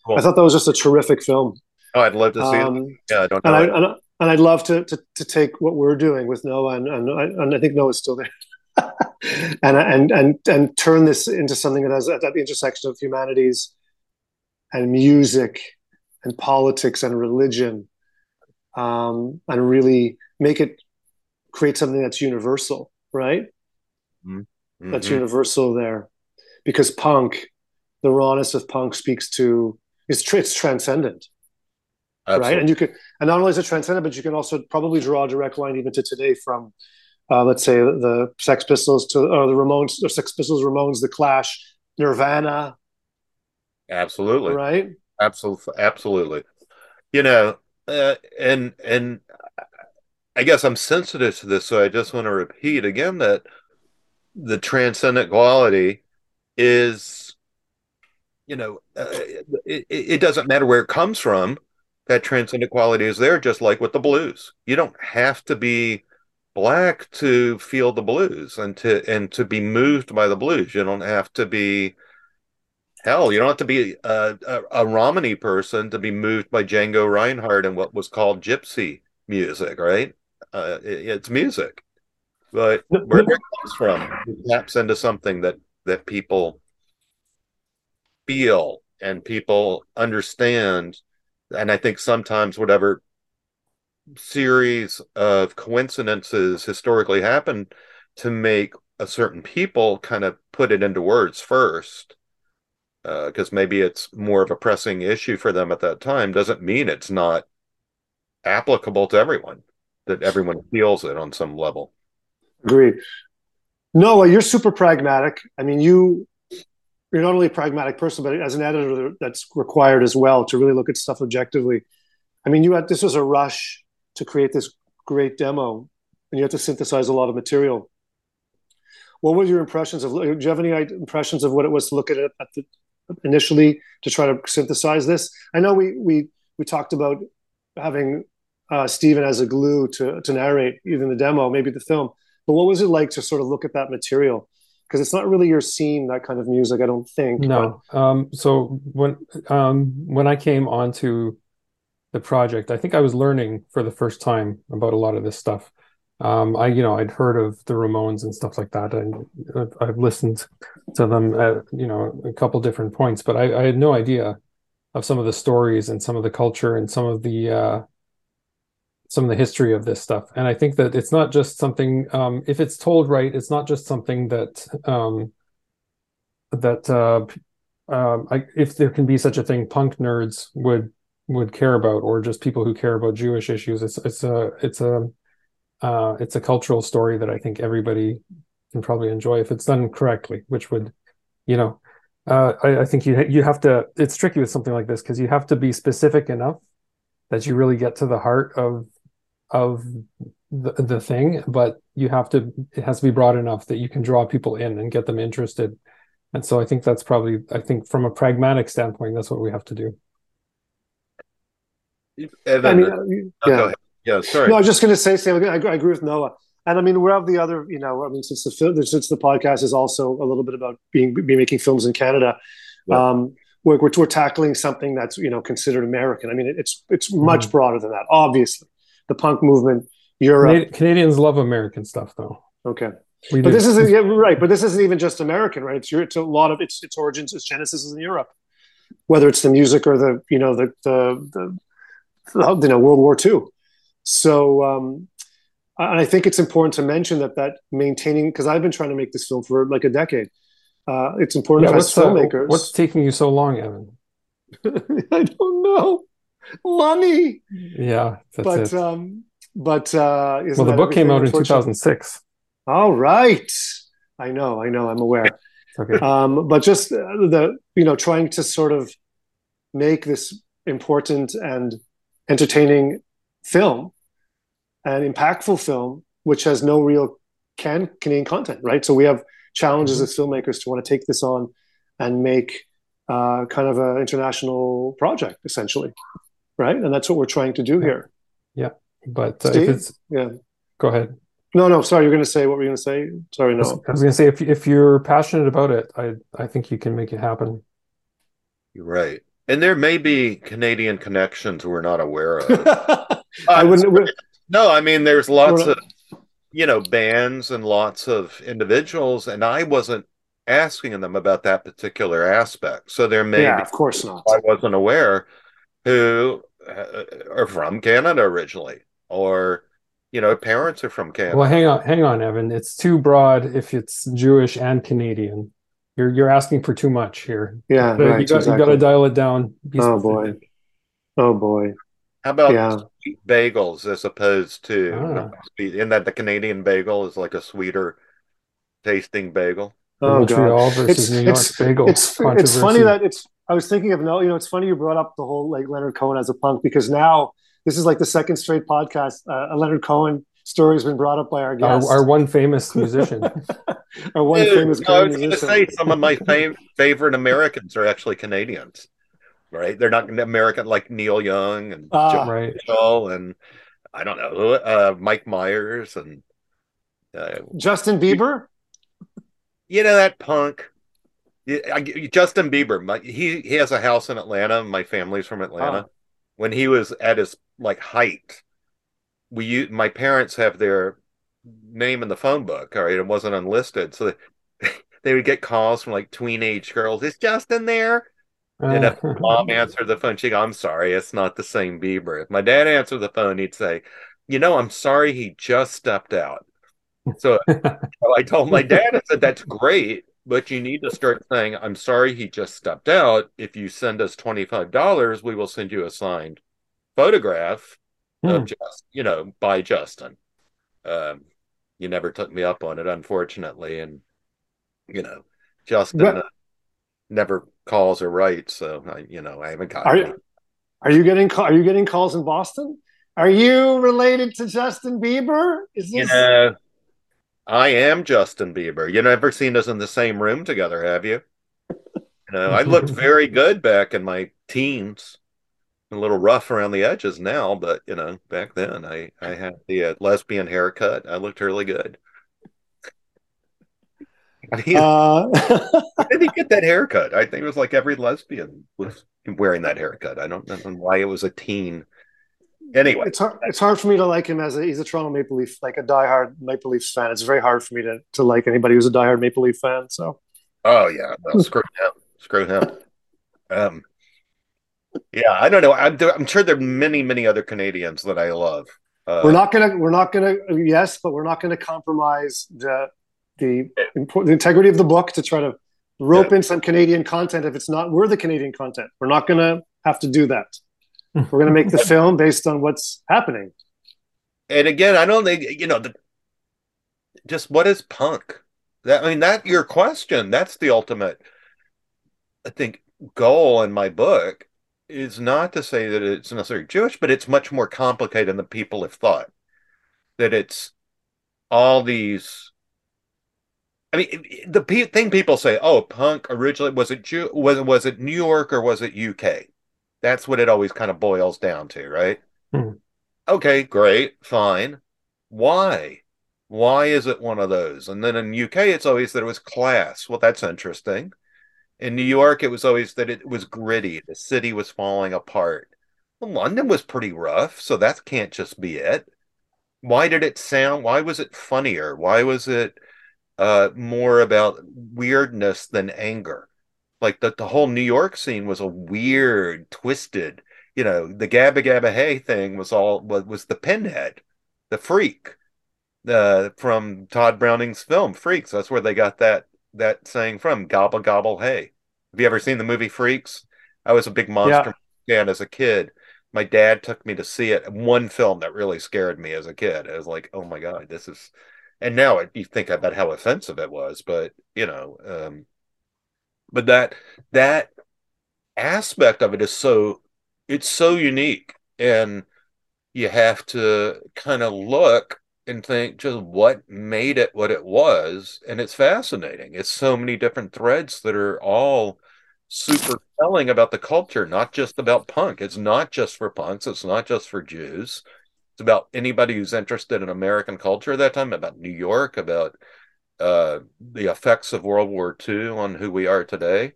Cool. I thought that was just a terrific film. oh, I'd love to see Um, it. Yeah, I don't and know. And, I- and I'd love to, to to take what we're doing with Noah and and, I- and I think Noah's still there, (laughs) and and and and turn this into something that has at the intersection of humanities and music and politics and religion, um, and really make it create something that's universal, right? That's Mhm. universal there, because punk, the rawness of punk speaks to it's it's transcendent right? And you can, and not only is it transcendent, but you can also probably draw a direct line even to today from, uh, let's say, the Sex Pistols to or the Ramones, or Sex Pistols, Ramones, The Clash, Nirvana, Absolutely. right? Absolutely, absolutely. You know, uh, and and I guess I'm sensitive to this, so I just want to repeat again that the transcendent quality is, you know, uh, it, it doesn't matter where it comes from. That transcendent quality is there, just like with the blues. You don't have to be black to feel the blues and to and to be moved by the blues. You don't have to be Hell, you don't have to be a, a, a person to be moved by Django Reinhardt and what was called gypsy music, right? Uh, it- it's music, but wherever it comes from, it taps into something that that people feel and people understand. And I think sometimes whatever series of coincidences historically happen to make a certain people kind of put it into words first uh, because maybe it's more of a pressing issue for them at that time doesn't mean it's not applicable to everyone that everyone feels it on some level Agreed. Noah, you're super pragmatic. I mean, you you're not only a pragmatic person, but as an editor, that's required as well to really look at stuff objectively. I mean, you had this was a rush to create this great demo, and you had to synthesize a lot of material. What were your impressions of? Do you have any impressions of what it was to look at it at the, initially to try to synthesize this? I know we we we talked about having uh, Steven as a glue to to narrate even the demo, maybe the film. But what was it like to sort of look at that material? Because it's not really your scene, that kind of music, I don't think. No. Um, so when um, when I came onto the project, I think I was learning for the first time about a lot of this stuff. Um, I, you know, I'd heard of the Ramones and stuff like that, and I've, I've listened to them at, you know, a couple different points, but I, I, had no idea of some of the stories and some of the culture and some of the uh, some of the history of this stuff. And I think that it's not just something, um, if it's told right, it's not just something that um, that uh, um, I, if there can be such a thing, punk nerds would would care about, or just people who care about Jewish issues. It's it's a it's a uh, it's a cultural story that I think everybody can probably enjoy if it's done correctly, which would, you know, uh, I, I, think you you have to. It's tricky with something like this because you have to be specific enough that you really get to the heart of of the, the thing, but you have to. It has to be broad enough that you can draw people in and get them interested. And so I think that's probably. I think from a pragmatic standpoint, that's what we have to do. Evan, I mean, uh, yeah. Yeah, sorry. No, I was just going to say, Sam, I, I agree with Noah. And I mean, we're of the other, you know, I mean, since the film, since the podcast is also a little bit about being be making films in Canada, yeah. um, we're, we're, we're tackling something that's you know considered American. I mean, it's it's much mm-hmm. broader than that. Obviously, the punk movement, Europe. Canadians love American stuff, though. Okay, we but do. this isn't yeah, right. But this isn't even just American, right? It's it's a lot of its its origins, its genesis is in Europe. Whether it's the music or the you know the the, the, you know World War II. So, um, and I think it's important to mention that that maintaining because I've been trying to make this film for like a decade. Uh, it's important yeah, as filmmakers. Uh, what's taking you so long, Evan? (laughs) I don't know. Money. Yeah, but um, but uh, well, the book came out in 2006. All right, I know, I know, I'm aware. okay. Um, but just uh, the you know trying to sort of make this important and entertaining film an impactful film which has no real can Canadian content, right? So we have challenges mm-hmm. as filmmakers to want to take this on and make uh, kind of an international project, essentially, right? And that's what we're trying to do here. Yeah, but uh, if it's yeah, go ahead. No, no, sorry. You're going to say what were you going to say? Sorry, no. I was going to say if if you're passionate about it, I I think you can make it happen. You're right, and there may be Canadian connections we're not aware of. (laughs) I wouldn't. No, I mean, there's lots of, you know, bands and lots of individuals, and I wasn't asking them about that particular aspect. So there may, yeah, be, of course not. I wasn't aware who uh, are from Canada originally, or you know, parents are from Canada. Well, hang on, hang on, Evan. It's too broad if it's Jewish and Canadian. You're you're asking for too much here. Yeah, right, you, got, exactly. you got to dial it down. oh boy, oh boy. How about yeah. bagels as opposed to oh. in that the Canadian bagel is like a sweeter tasting bagel? Oh, Montreal God. versus it's, New York it's, bagel. It's, it's funny that it's. I was thinking of no, you know, it's funny you brought up the whole like Leonard Cohen as a punk because now this is like the second straight podcast. Uh, a Leonard Cohen story has been brought up by our guest, our, our one famous musician, (laughs) our one Dude, famous. I was going to say some of my fav- favorite Americans are actually Canadians right? They're not American like Neil Young and ah, Joni right. Mitchell and I don't know uh, Mike Myers and uh, Justin Bieber. You know that punk. Justin Bieber. My, he he has a house in Atlanta. My family's from oh. Atlanta. Oh. When he was at his like height, we my parents have their name in the phone book. All right, it wasn't unlisted, so they, (laughs) they would get calls from like tween age girls. Is Justin there? And if oh. mom answered the phone, she'd go, I'm sorry, it's not the same Bieber. If my dad answered the phone, he'd say, You know, I'm sorry he just stepped out. So (laughs) I told my dad, I said, That's great, but you need to start saying, I'm sorry he just stepped out. If you send us $25, we will send you a signed photograph hmm. of just, you know, by Justin. Um, you never took me up on it, unfortunately. And, you know, Justin. But- uh, never calls or writes, so I, you know, I haven't got. Are, you, are you getting are you getting calls in Boston? Are you related to Justin Bieber? Is this? You know, I am Justin Bieber. You never seen us in the same room together, have you? You know, I looked (laughs) very good back in my teens. A little rough around the edges now, but you know, back then I I had the uh, lesbian haircut. I looked really good. I mean, uh, (laughs) did he get that haircut? I think it was like every lesbian was wearing that haircut. I don't know why it was a teen. Anyway, it's hard. It's hard for me to like him as a he's a Toronto Maple Leaf, like a diehard Maple Leafs fan. It's very hard for me to to like anybody who's a diehard Maple Leaf fan. So, oh yeah, well, screw him, screw him. Um, yeah, I don't know. I'm, I'm sure there are many, many other Canadians that I love. Uh, we're not gonna, we're not gonna, yes, but we're not gonna compromise the the, the integrity of the book to try to rope yeah. in some Canadian content if it's not worth the Canadian content. We're not gonna have to do that. We're gonna make the (laughs) film based on what's happening. And again, I don't think you know the just what is punk. That I mean, that your question. That's the ultimate. I think goal in my book is not to say that it's necessarily Jewish, but it's much more complicated than the people have thought. That it's all these. I mean, the thing people say, "Oh, punk originally was it Jew? Was it was it New York or was it UK?" That's what it always kind of boils down to, right? Hmm. Okay, great, fine. Why? Why is it one of those? And then in UK, it's always that it was class. Well, that's interesting in New York, it was always that it was gritty. The city was falling apart. Well, London was pretty rough, so that can't just be it. Why did it sound? Why was it funnier? Why was it uh, more about weirdness than anger? Like the, the whole New York scene was a weird, twisted, you know, the Gabba Gabba Hey thing was all was, was the pinhead, the freak, uh, from Tod Browning's film Freaks. That's where they got that that saying from? Gobble gobble hey. Have you ever seen the movie Freaks? I was a big monster yeah. fan as a kid. My dad took me to see it. One film that really scared me as a kid. I was like, oh my god, this is. And now you think about how offensive it was, but you know, um, but that that aspect of it is so it's so unique, and you have to kind of look and think just what made it what it was. And it's fascinating. It's so many different threads that are all super telling about the culture, not just about punk. It's not just for punks, it's not just for Jews. It's about anybody who's interested in American culture at that time, about New York, about uh, the effects of World War II on who we are today.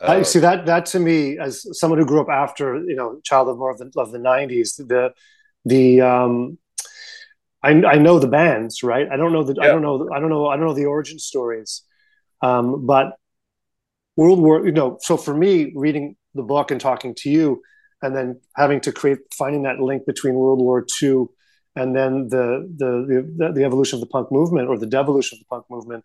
Uh, I see that that to me, as someone who grew up after you know, child of more of the, of the '90s, the the um, I, I know the bands, right? I don't know the yeah. I don't know I don't know I don't know the origin stories, um, but World War you know. So for me, reading the book and talking to you, and then having to create finding that link between World War II and then the the the, the evolution of the punk movement or the devolution of the punk movement.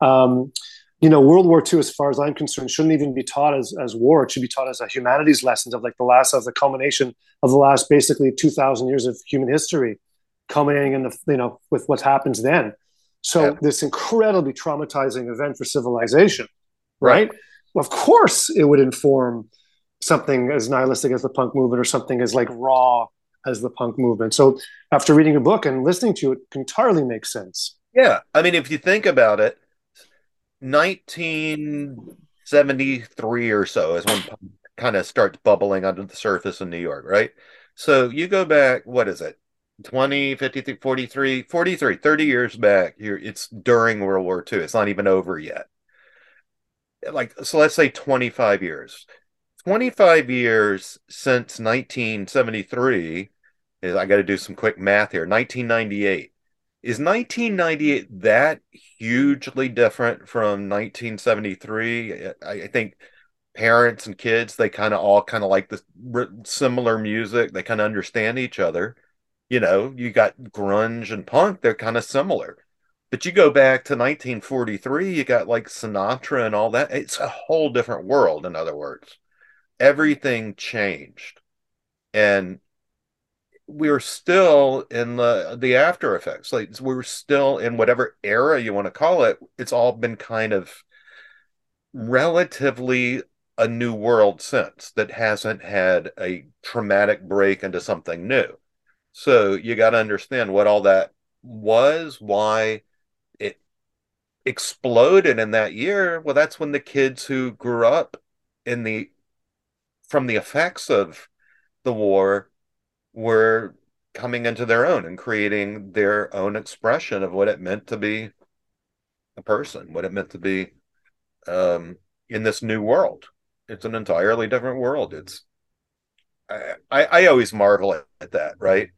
Um, you know, World War II, as far as I'm concerned, shouldn't even be taught as, as war. It should be taught as a humanities lesson of like the last of the culmination of the last basically 2,000 years of human history culminating in the you know with what happens then. So yeah. this incredibly traumatizing event for civilization, right? right? Of course, it would inform something as nihilistic as the punk movement or something as like raw as the punk movement. So after reading a book and listening to it, it entirely makes sense. Yeah, I mean, if you think about it, 1973 or so is when punk kind of starts bubbling under the surface in New York, right? So you go back, what is it, 20, 53, 43, 43, 30 years back. Here, it's during World War II. It's not even over yet. Like, so let's say 25 years. 25 years since 1973 is I got to do some quick math here. 1998. Is 1998 that hugely different from 1973? I, I think parents and kids they kind of all kind of like the similar music. They kind of understand each other you know, you got grunge and punk, they're kind of similar. But you go back to 1943, you got like Sinatra and all that. It's a whole different world, in other words. Everything changed. And we are still in the the after effects. Like we are still in whatever era you want to call it. It's all been kind of relatively a new world since that hasn't had a traumatic break into something new. So you got to understand what all that was, why it exploded in that year. Well, that's when the kids who grew up in the from the effects of the war were coming into their own and creating their own expression of what it meant to be a person, what it meant to be um, in this new world. It's an entirely different world. It's I, I always marvel at that, right?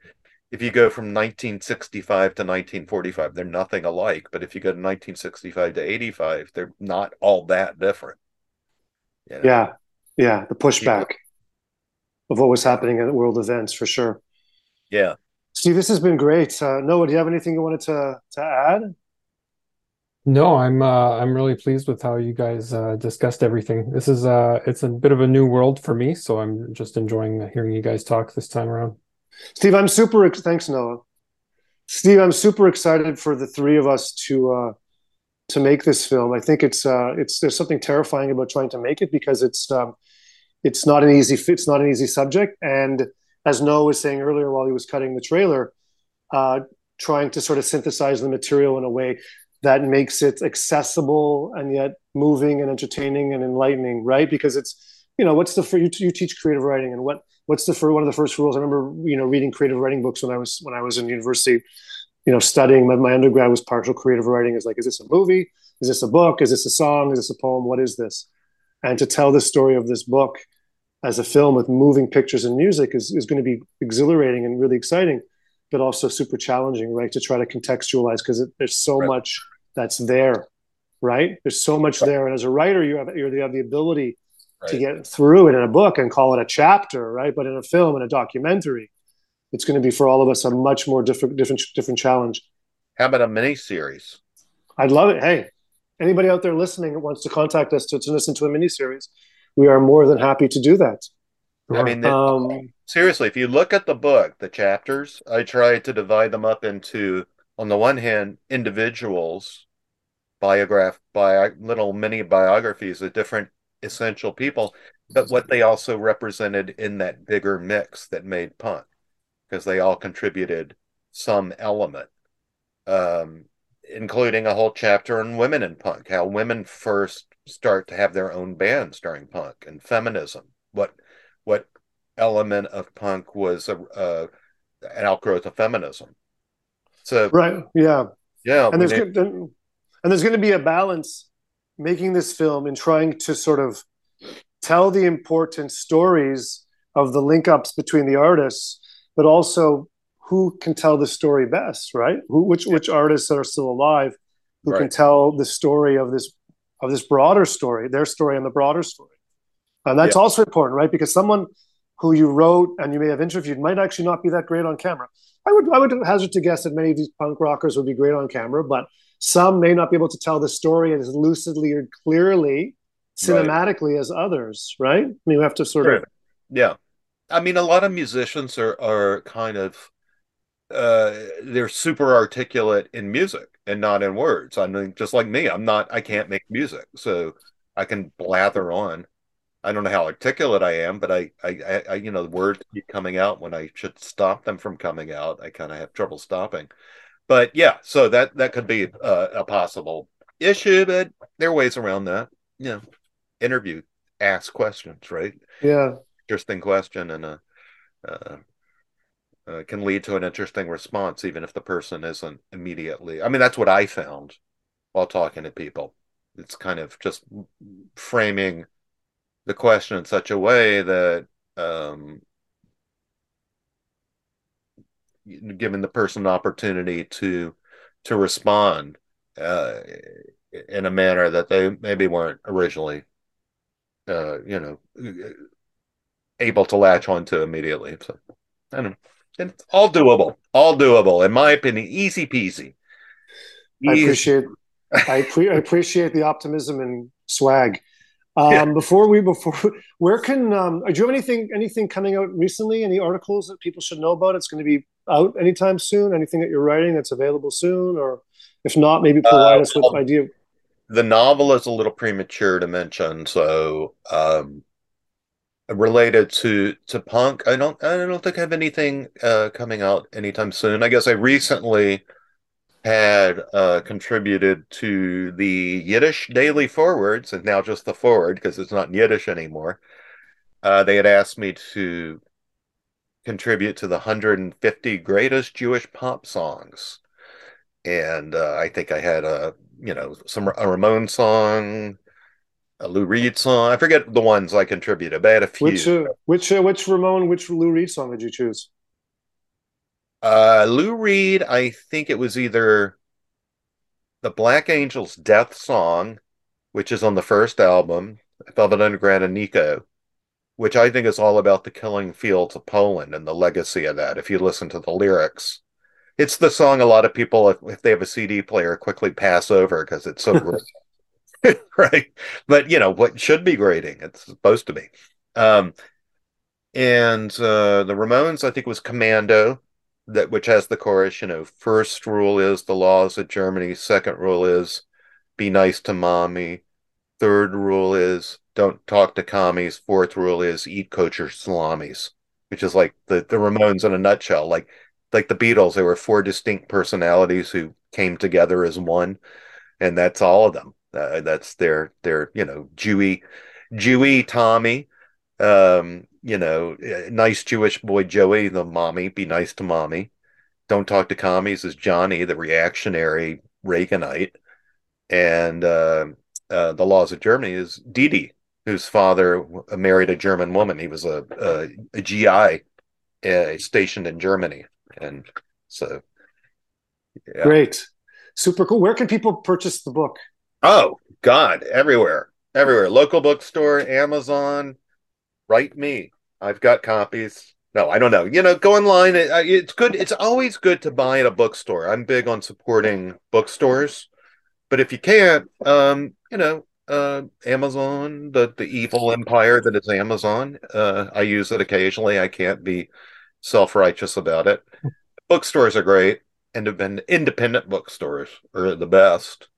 If you go from 1965 to 1945, they're nothing alike. But if you go to 1965 to 85, they're not all that different. You know? Yeah, yeah, the pushback. Of what was happening at world events for sure. Yeah, Steve, this has been great. Uh, Noah, do you have anything you wanted to to add? No, I'm uh, I'm really pleased with how you guys uh, discussed everything. This is uh, it's a bit of a new world for me, so I'm just enjoying hearing you guys talk this time around. Steve, I'm super. Thanks, Noah. Steve, I'm super excited for the three of us to uh, to make this film. I think it's uh, it's there's something terrifying about trying to make it because it's um, it's not an easy it's not an easy subject, and as Noah was saying earlier while he was cutting the trailer, uh, trying to sort of synthesize the material in a way that makes it accessible and yet moving and entertaining and enlightening, right? Because it's, you know, what's the for you, you teach creative writing and what what's the for one of the first rules? I remember, you know, reading creative writing books when I was when I was in university, you know, studying. My, my undergrad was partial creative writing. Is like, is this a movie? Is this a book? Is this a song? Is this a poem? What is this? And to tell the story of this book as a film with moving pictures and music is, is going to be exhilarating and really exciting but also super challenging, right? To try to contextualize because there's so right. much that's there, right? There's so much right. there, and as a writer, you have you have the ability right. to get through it in a book and call it a chapter, right? But in a film and a documentary, it's going to be for all of us a much more different, different, different challenge. How about a mini series? I'd love it. Hey, anybody out there listening that wants to contact us to, to listen to a mini series, we are more than happy to do that. I mean, um, seriously, if you look at the book, the chapters, I try to divide them up into, on the one hand, individuals, biograph, by little mini biographies of different essential people, but what they also represented in that bigger mix that made punk, because they all contributed some element, um, including a whole chapter on women in punk, how women first start to have their own bands during punk and feminism. What what element of punk was a, uh, an outgrowth of feminism. So right, yeah, yeah, and there's and there's going to be a balance making this film and trying to sort of tell the important stories of the link ups between the artists, but also who can tell the story best, right? Who, which which artists that are still alive who right. can tell the story of this of this broader story, their story and the broader story. And that's yeah. also important, right? Because someone who you wrote and you may have interviewed might actually not be that great on camera. I would I would hazard to guess that many of these punk rockers would be great on camera, but some may not be able to tell the story as lucidly or clearly, cinematically right. as others, right? I mean, we have to sort sure. of yeah. I mean, a lot of musicians are are kind of uh they're super articulate in music and not in words. I mean, just like me, I'm not I can't make music, so I can blather on I don't know how articulate I am, but I, I, I, you know, the words keep coming out when I should stop them from coming out. I kind of have trouble stopping. But yeah, so that that could be a, a possible issue, but there are ways around that. You know, interview, ask questions, right? Yeah, interesting question, and uh, uh, uh, can lead to an interesting response, even if the person isn't immediately. I mean, that's what I found while talking to people. It's kind of just framing the question in such a way that um, giving the person an opportunity to to respond uh, in a manner that they maybe weren't originally uh, you know able to latch onto immediately so i don't know it's all doable all doable in my opinion easy peasy easy. (laughs) i appreciate I, pre- I appreciate the optimism and swag um, yeah. Before we before (laughs) where can um, do you have anything anything coming out recently? Any articles that people should know about? It's going to be out anytime soon. Anything that you're writing that's available soon, or if not, maybe provide uh, us with well, idea. The novel is a little premature to mention, so um, related to to punk, I don't I don't think I have anything uh, coming out anytime soon. I guess I recently had uh, contributed to the Yiddish Daily Forwards, and now just the forward because it's not Yiddish anymore. Uh, they had asked me to contribute to the 150 greatest Jewish pop songs. And uh, I think I had a you know, some a Ramone song, a Lou Reed song. I forget the ones I contributed, but I had a few. Which uh, which uh, which Ramone, which Lou Reed song did you choose? Uh, Lou Reed, I think it was either the Black Angels Death Song, which is on the first album, Velvet Underground and Nico, which I think is all about the killing fields of Poland and the legacy of that. If you listen to the lyrics, it's the song a lot of people, if, if they have a CD player, quickly pass over because it's so. (laughs) (laughs) right. But, you know, what should be grading, it's supposed to be. Um, and uh, the Ramones, I think, was Commando that which has the chorus, you know, first rule is the laws of Germany, second rule is be nice to mommy, third rule is don't talk to commies, fourth rule is eat kosher salamis, which is like the, the Ramones in a nutshell. Like like the Beatles, there were four distinct personalities who came together as one, and that's all of them. Uh, that's their their you know Jewy Jewy Tommy, um, you know, nice Jewish boy Joey, the mommy, be nice to mommy. Don't talk to commies is Johnny, the reactionary Reaganite. And uh, uh, the laws of Germany is Dee Dee, whose father married a German woman. He was a, a, a GI uh, stationed in Germany. And so, yeah. great. Super cool. Where can people purchase the book? Oh, God, everywhere. Everywhere. Local bookstore, Amazon, write me. I've got copies. No, I don't know. You know, go online. it's good. It's always good to buy at a bookstore. I'm big on supporting bookstores, but if you can't, um, you know, uh, Amazon, the the evil empire that is Amazon. Uh, I use it occasionally. I can't be self righteous about it. Bookstores are great. Independent independent bookstores are the best.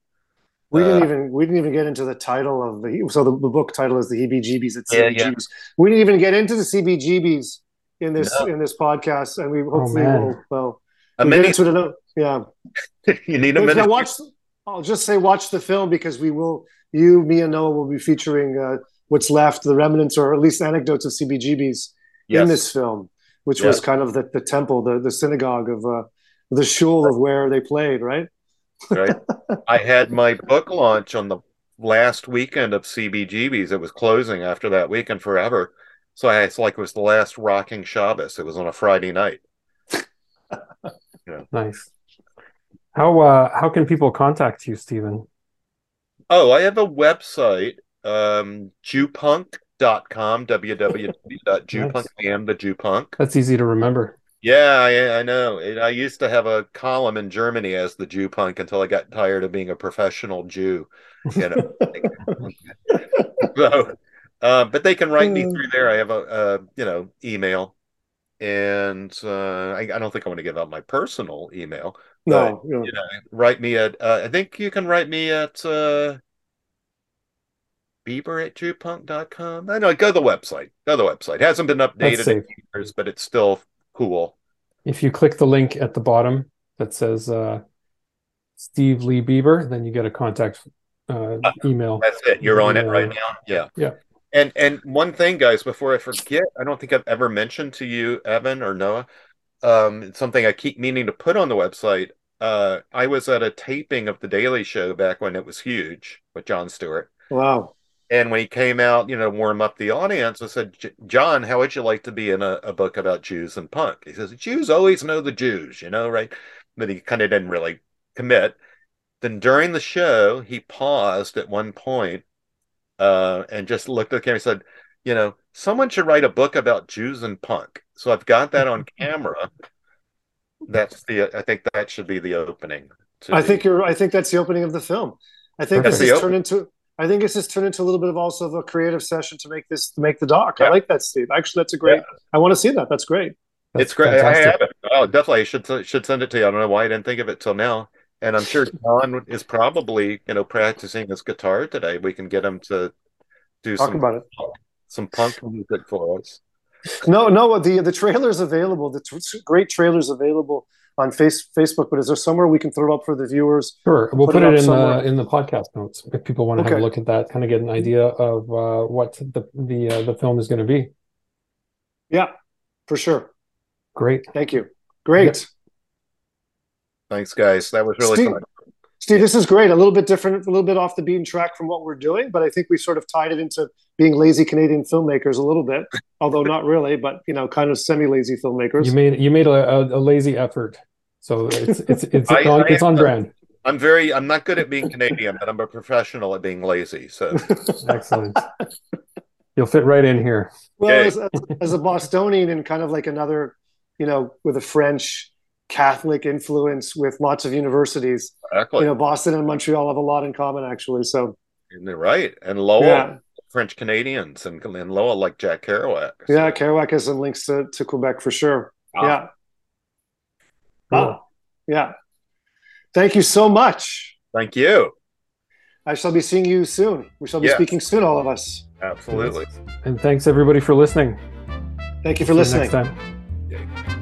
We didn't uh, even we didn't even get into the title of the so the, the book title is the heebie-jeebies. It's yeah, yeah. We didn't even get into the CBGBs in this no. in this podcast, and we oh, hopefully oh, will. Well, a we'll mini- get it. Yeah, (laughs) you need a minute. Watch. I'll just say watch the film because we will. You, me, and Noah will be featuring uh, what's left, the remnants, or at least anecdotes of CBGBs yes. in this film, which yes. was kind of the, the temple, the the synagogue of uh, the shul of where they played, right? Right? I had my book launch on the last weekend of CBGBs. It was closing after that weekend forever. So I, it's like it was the last rocking Shabbos. It was on a Friday night. (laughs) yeah. Nice. How uh, how can people contact you, Steven? Oh, I have a website, um, jewpunk.com, www.jewpunk. (laughs) nice. I am the Jewpunk. That's easy to remember. Yeah, I, I know. I used to have a column in Germany as the Jew punk until I got tired of being a professional Jew. You know, (laughs) so, uh, but they can write me through there. I have a, a you know email, and uh, I, I, don't think I want to give out my personal email. No, but, you know, write me at. Uh, I think you can write me at uh, Beeber at jewpunk.com. I know. Go to the website. Go to the website. It hasn't been updated in years, but it's still cool. If you click the link at the bottom that says uh, Steve Lee Beeber, then you get a contact uh, uh email. That's it. You're on it right now. Yeah. Yeah. And and one thing, guys, before I forget, I don't think I've ever mentioned to you, Evan or Noah, um, something I keep meaning to put on the website. Uh, I was at a taping of The Daily Show back when it was huge with Jon Stewart. Wow. And when he came out, you know, warm up the audience, I said, Jon, how would you like to be in a, a, book about Jews and punk? He says, Jews always know the Jews, you know, right? But he kind of didn't really commit. Then during the show, he paused at one point, uh, and just looked at the camera and said, you know, someone should write a book about Jews and punk. So I've got that on (laughs) camera. That's the, I think that should be the opening. I think you're, I think that's the opening of the film. I think this has turned into, I think it's just turned into a little bit of also of a creative session to make this to make the doc. Yeah. I like that, Steve. Actually, that's a great. Yeah. I want to see that. That's great. That's it's great. Fantastic. I have it. Oh, definitely. I should should send it to you. I don't know why I didn't think of it till now. And I'm sure Jon is probably you know practicing his guitar today. We can get him to do Talk some about it. some punk music for us. No, no. The the trailer's available. The t- great trailers available on face, Facebook, but is there somewhere we can throw it up for the viewers? Sure, we'll put, put it, it in the in the podcast notes if people want to okay. have a look at that, kind of get an idea of uh, what the the uh, the film is going to be. Yeah, for sure. Great. Thank you. Great. Thanks, guys. That was really Steve, fun. Steve, this is great. A little bit different, a little bit off the beaten track from what we're doing, but I think we sort of tied it into being lazy Canadian filmmakers a little bit, although not really, but you know, kind of semi-lazy filmmakers. You made you made a, a, a lazy effort, so it's (laughs) it's it's I- on, I- it's on brand. I'm very I'm not good at being Canadian, but I'm a professional at being lazy. So (laughs) Excellent. You'll fit right in here. Well, Okay. as, as, as a Bostonian and kind of like another, you know, with a French Catholic influence with lots of universities, exactly. you know, Boston and Montreal have a lot in common, actually. So, You're right. And Lowell, yeah, French Canadians, and, and Lowell like Jack Kerouac. So- yeah, Kerouac has some links to, to Quebec for sure. Ah. Yeah. Cool. Ah, yeah. Thank you so much. Thank you. I shall be seeing you soon. We shall be Yes. speaking soon, all of us. Absolutely. And thanks everybody for listening. Thank you for See you listening. next time. Okay.